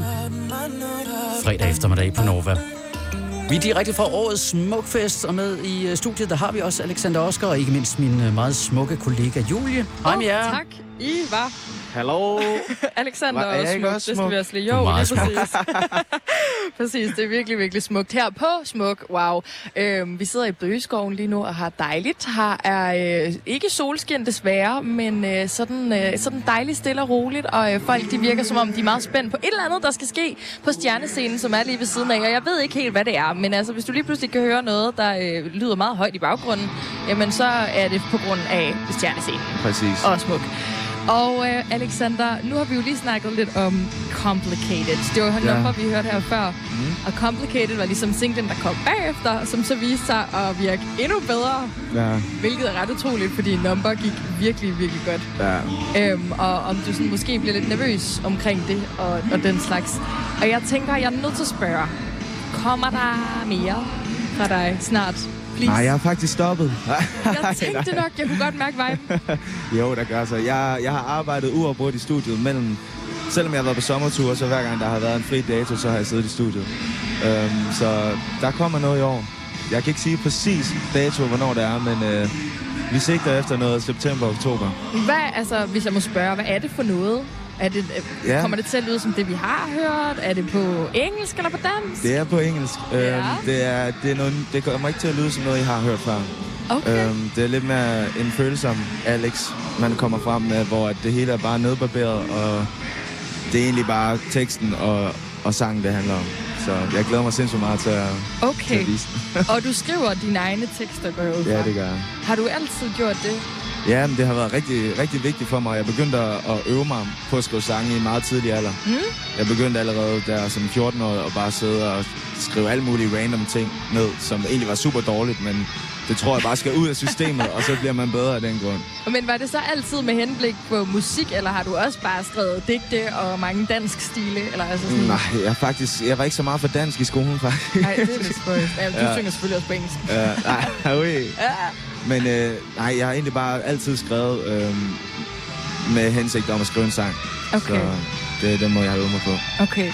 Fredag eftermiddag på Nova. Vi er direkte fra årets Smukfest, og med i øh, studiet, der har vi også Alexander Oscar, og ikke mindst min øh, meget smukke kollega Julie. Hej med jer. Tak. I var Hallo. Alexander Hva, er jeg og ikke smuk. også Det skal vi også lige. Jo, lige præcis. præcis, det er virkelig, virkelig smukt. Her på Smuk, wow. Øhm, vi sidder i Bøgeskoven lige nu og har dejligt. Her er øh, ikke solskin desværre, men øh, sådan, øh, sådan dejligt stille og roligt. Og øh, folk de virker som om, de er meget spændt på et eller andet, der skal ske på stjernescenen, som er lige ved siden af. Og jeg ved ikke helt, hvad det er. Men altså, hvis du lige pludselig kan høre noget, der øh, lyder meget højt i baggrunden, jamen så er det på grund af stjernescenen. Præcis. Og smuk. Og øh, Alexander, nu har vi jo lige snakket lidt om Complicated. Det var jo Ja. nummer, vi hørte her før. Mm. Og Complicated var ligesom singlen, der kom bagefter, som så viste sig at virke endnu bedre. Ja, Hvilket er ret utroligt, fordi number gik virkelig, virkelig godt. ja. Øhm, og om du sådan måske bliver lidt nervøs omkring det og, og den slags. Og jeg tænker, jeg er nødt til at spørge. Kommer der mere fra dig snart? Please. Nej, jeg har faktisk stoppet. jeg tænkte nok, jeg kunne godt mærke viben. Jo, der gør så. Jeg, jeg har arbejdet uafbrudt i studiet mellem... Selvom jeg har været på sommertur, så hver gang der har været en fri dato, så har jeg siddet i studiet. Øhm, så der kommer noget i år. Jeg kan ikke sige præcis dato, hvornår det er, men øh, vi sigter efter noget september-oktober. Hvad, altså, hvis jeg må spørge, hvad er det for noget? Er det, øh, Ja. Kommer det til at lyde som det, vi har hørt? Er det på engelsk eller på dansk? Det er på engelsk. Ja. Øhm, det, er, det, er noget, det kommer ikke til at lyde som noget, I har hørt før. Okay. Øhm, det er lidt mere en følsom Alex, man kommer frem med, hvor at det hele er bare nedbarberet, og det er egentlig bare teksten og, og sangen, det handler om. Så jeg glæder mig sindssygt meget til at, til Okay. at vise den. og du skriver dine egne tekster, går jeg ud fra. Ja, det gør jeg. Har du altid gjort det? Ja, men det har været rigtig, rigtig vigtigt for mig. Jeg begyndte at, øve mig på at skrive sange i en meget tidlig alder. Mm. Jeg begyndte allerede der som 14 år at bare sidde og skrive alle mulige random ting ned, som egentlig var super dårligt, men det tror jeg bare skal ud af systemet, og så bliver man bedre af den grund. Men var det så altid med henblik på musik, eller har du også bare skrevet digte og mange dansk stile? Eller altså sådan... Nej, jeg, faktisk, jeg var ikke så meget for dansk i skolen, faktisk. Nej, det er lidt spøjst. Ja, du Ja. synger selvfølgelig også på engelsk. Ja, nej, ui. Ja. Men øh, nej, jeg har egentlig bare altid skrevet øh, med hensigt om at skrive en sang. Okay. Så det, det må jeg have øvet mig på. Okay.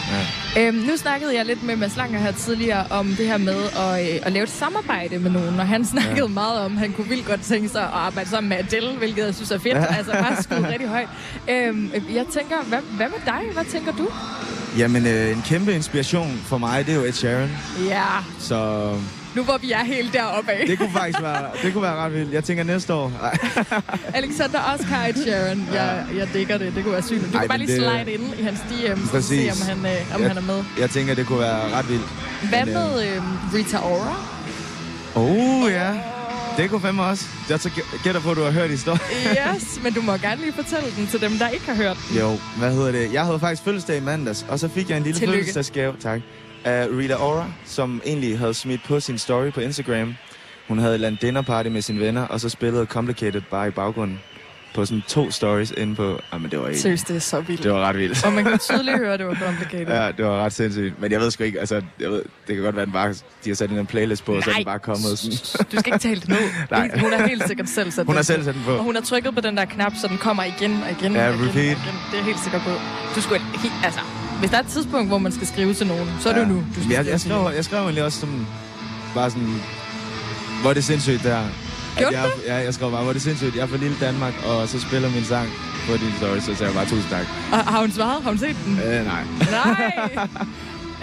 Ja. Øhm, nu snakkede jeg lidt med Mads Langer her tidligere om det her med at, øh, at lave et samarbejde med nogen, og han snakkede ja. Meget om, at han kunne vildt godt tænke sig at arbejde sammen med Adele, hvilket jeg synes er fedt. Ja. altså bare skyde rigtig højt. Øhm, jeg tænker, hvad, hvad med dig? Hvad tænker du? Jamen, øh, en kæmpe inspiration for mig, det er jo Ed Sheeran. Ja, Så nu hvor vi er helt deroppe af. det kunne faktisk være, det kunne være ret vildt. Jeg tænker næste år. Nej. Alexander Oscar Ed Sheeran. Jeg, jeg digger det. Det kunne være sygt. Du Ej, kan bare lige det- slide ind i hans DM, og se, om han, øh, om jeg, han er med. Jeg tænker, det kunne være ret vildt. Hvad Men, øh, med øh, Rita Ora? Oh, ja. Det kunne fandme også. Jeg så gætter på, at du har hørt historien. Yes, men du må gerne lige fortælle den til dem, der ikke har hørt den. Jo, hvad hedder det? Jeg havde faktisk fødselsdag i mandags, og så fik jeg en lille Tillykke. fødselsdagsgave, tak, af Rita Ora, som egentlig havde smidt på sin story på Instagram. Hun havde et eller andet dinnerparty med sine venner, og så spillede Complicated bare i baggrunden på sådan to stories inde på... Jamen, det var ikke... Seriøst, det er så vildt. Det var ret vildt. Og man kan tydeligt høre, at det var complicated. Ja, det var ret sindssygt. Men jeg ved sgu ikke, altså, jeg ved, det kan godt være, at den bare, de har sat en playlist på, og så er Nej. den bare kommet sådan. Du skal ikke tale det ned. Nej. Hun har helt sikkert selv sat Hun den har selv sat den på. Og hun har trykket på den der knap, så den kommer igen og igen Ja, og igen, repeat. og igen. Det er helt sikker på. Du skulle helt, altså, hvis der er et tidspunkt, hvor man skal skrive til nogen, så er det jo nu. Du skal jeg, jeg, skrev, jeg skrev egentlig også som, bare sådan, hvor er det sindssygt der. Gjorde jeg, Ja, jeg skrev bare, hvor er det sindssygt, jeg er fra lille Danmark, og så spiller min sang på din story, så sagde jeg bare tusind tak. Og har hun svaret? Har hun set den? Øh, nej. Nej!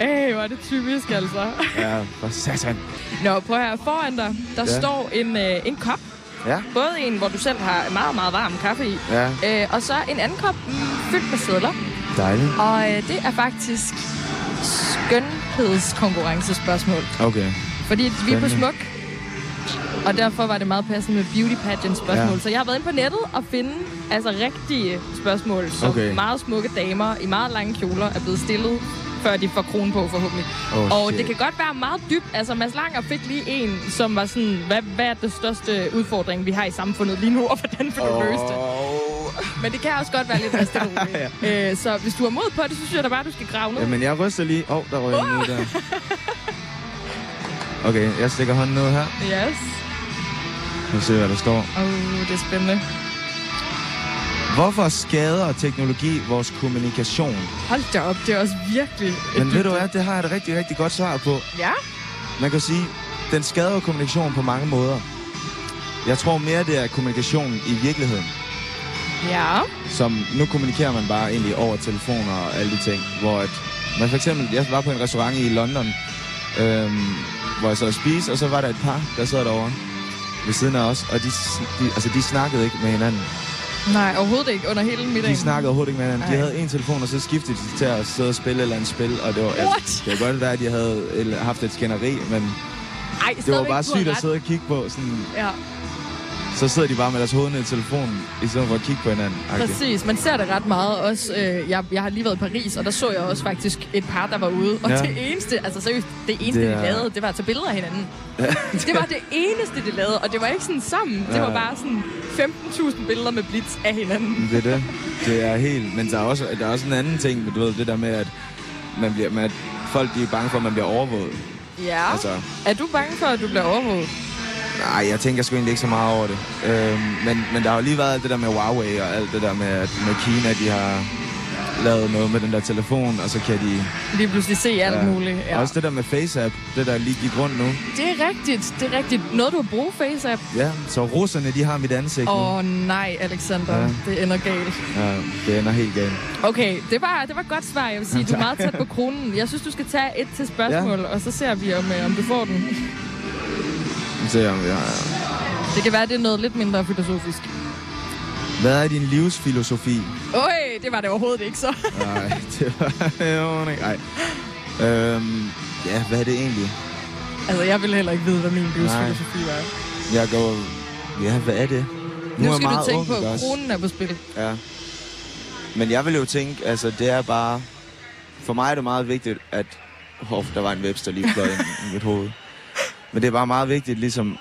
Ej, hvor er det typisk, altså. Ja, for satan. Nå, prøv her. Foran dig, der Ja. står en, øh, en kop. Ja. Både en, hvor du selv har meget, meget varm kaffe i. Ja. Øh, og så en anden kop mm, fyldt med sædler. Dejligt. Og øh, det er faktisk skønhedskonkurrencespørgsmål. Okay. Fordi vi er på Spændende. smuk. Og derfor var det meget passende med beauty pageant spørgsmål. Ja. Så jeg har været inde på nettet og finde altså rigtige spørgsmål, som Okay. meget smukke damer i meget lange kjoler er blevet stillet før de får kronen på, forhåbentlig. Oh, og shit. det kan godt være meget dybt. Altså, Mads Langer fik lige en, som var sådan, hvad, hvad er det største udfordring, vi har i samfundet lige nu, og hvordan vil du Åh. løse det? Men det kan også godt være lidt stille roligt. øh, så hvis du har mod på det, så synes jeg da bare, du skal grave ned. Jamen, jeg ryster lige. Åh, oh, der røg en ud der. Okay, jeg stikker hånden ud her. Yes. Nu ser hvad der står. Åh, oh, det er spændende. Hvorfor skader teknologi vores kommunikation? Hold da op, det er også virkelig... Men ved du hvad, det har jeg et rigtig, rigtig godt svar på. Ja? Man kan sige, den skader kommunikation på mange måder. Jeg tror mere, det er kommunikation i virkeligheden. Ja. Som nu kommunikerer man bare egentlig over telefoner og alle de ting. Hvor at, man for eksempel, jeg var på en restaurant i London, øhm, hvor jeg sad og spiste, og så var der et par, der sad derovre ved siden af os, og de, de, altså, de snakkede ikke med hinanden. Nej, overhovedet ikke under hele middagen. De snakkede overhovedet ikke med hinanden. De Ej. havde en telefon, og så skiftede de til at sidde og spille et eller andet spil, og det var... What? det kan godt være, at de havde haft et skænderi, men Ej, det var bare sygt at sidde og kigge på. Sådan, Ja, så sidder de bare med deres hoved ned i telefonen, i stedet for at kigge på hinanden. agtigt. præcis. Man ser det ret meget også. Øh, jeg, jeg har lige været i Paris, og der så jeg også faktisk et par, der var ude. Og Ja. det eneste, altså seriøst, det eneste, Det det er- de lavede, det var at tage billeder af hinanden. det var det eneste, de lavede, og det var ikke sådan sammen. Det Ja. var bare sådan 15.000 billeder med blitz af hinanden. Det er det. Det er helt... Men der er også, der er også en anden ting, du ved, det der med, at man bliver, med, at folk de er bange for, at man bliver overvåget. Ja. Altså, Er du bange for, at du bliver overvåget? Nej, jeg tænker sgu egentlig ikke så meget over det. Øhm, men, men der har jo lige været alt det der med Huawei og alt det der med, med Kina, de har lavet noget med den der telefon, og så kan de... Lige pludselig se alt muligt. Ja. Også det der med FaceApp, det der lige gik rundt nu. Det er rigtigt, det er rigtigt. Noget, du har brugt FaceApp. Ja, så russerne, de har mit ansigt. Åh oh, nej, Alexander. Ja. Det ender galt. Ja, det ender helt galt. Okay, det var, det var et godt svar. Jeg vil sige, du er meget tæt på kronen. Jeg synes, du skal tage et til spørgsmål, ja. og så ser vi, om, øh, om du får den. Ser jeg, om jeg... Det kan være, det er noget lidt mindre filosofisk. Hvad er din livsfilosofi? Øj, det var det overhovedet ikke så. Nej, det var jo ikke. Ej. Øhm, ja, hvad er det egentlig? altså, jeg vil heller ikke vide, hvad min livsfilosofi var. Jeg går... Ja, hvad er det? Nu Nu er skal jeg du tænke på, at kronen er på spil. Ja. Men jeg vil jo tænke, altså det er bare... For mig er det meget vigtigt, at... Hov, der var en Webster lige fløj i mit hoved. Men det er bare meget vigtigt, ligesom...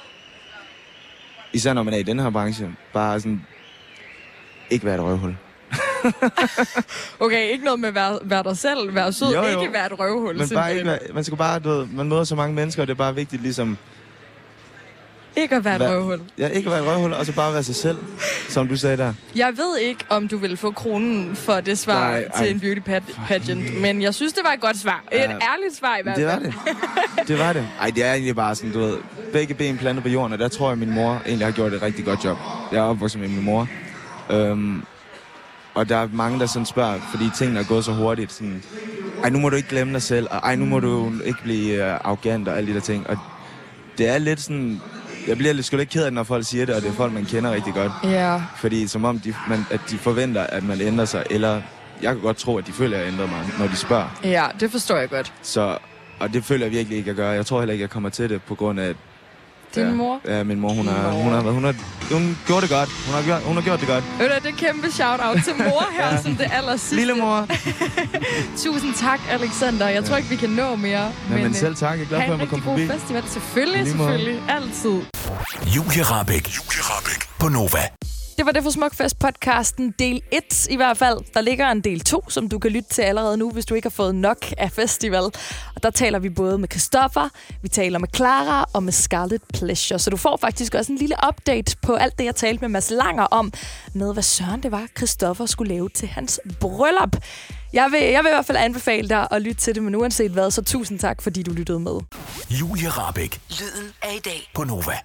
Især når man er i den her branche, bare sådan... Ikke være et røvhul. Okay, ikke noget med at være, være dig selv, være sød, Jo, jo. ikke være et røvhul. Men bare ikke være, man skal bare, du ved, man møder så mange mennesker, og det er bare vigtigt ligesom... ikke at være et røvhul. Ja, ikke at være et røvhul, og så bare være sig selv, som du sagde der. Jeg ved ikke, om du vil få kronen for det svar Nej, Nej, ej. til en beauty pa- pageant, men jeg synes, det var et godt svar. Et Ja. ærligt svar i hvert Det var fald. det. Det var det. Ej, det er egentlig bare sådan, du ved, begge ben plantet på jorden, og der tror jeg, min mor egentlig har gjort et rigtig godt job. Jeg er opvokset med min mor. Øhm, og der er mange, der sådan spørger, fordi tingene er gået så hurtigt. Sådan, ej, nu må du ikke glemme dig selv, og ej, nu må du ikke blive uh, arrogant og alle de der ting. Og det er lidt sådan... Jeg bliver lidt, sgu lidt ked af når folk siger det, og det er folk, man kender rigtig godt. Ja. Fordi som om, de, man, at de forventer, at man ændrer sig, eller jeg kan godt tro, at de føler, at jeg ændrer mig, når de spørger. Ja, det forstår jeg godt. Så, og det føler jeg virkelig ikke, at gøre. Jeg tror heller ikke, jeg kommer til det, på grund af... Din ja, mor? Ja, min mor, hun har, hun har, hun har, hun gjorde det godt. Hun har, gjort, hun har gjort det godt. Ved du, det er et kæmpe shout-out til mor her, ja. som det aller sidste. Lille mor. Tusind tak, Alexander. Jeg tror ikke, vi kan nå mere. Ja, men øh, selv tak. Jeg er glad ha' for, en at rigtig kom forbi. festival. Selvfølgelig, I lige måde. selvfølgelig. Altid. Julie Rabeck. Julie Rabeck på Nova. Det var det for Smukfest-podcasten del 1 i hvert fald. Der ligger en del 2, som du kan lytte til allerede nu, hvis du ikke har fået nok af festival. Og der taler vi både med Christoffer, vi taler med Clara og med Scarlet Pleasure. Så du får faktisk også en lille update på alt det, jeg talte med Mads Langer om, med hvad søren det var, Christoffer skulle lave til hans bryllup. Jeg vil, jeg vil i hvert fald anbefale dig at lytte til det, men uanset hvad, så tusind tak, fordi du lyttede med. Julie Rabeck Lyden af i dag. på Nova.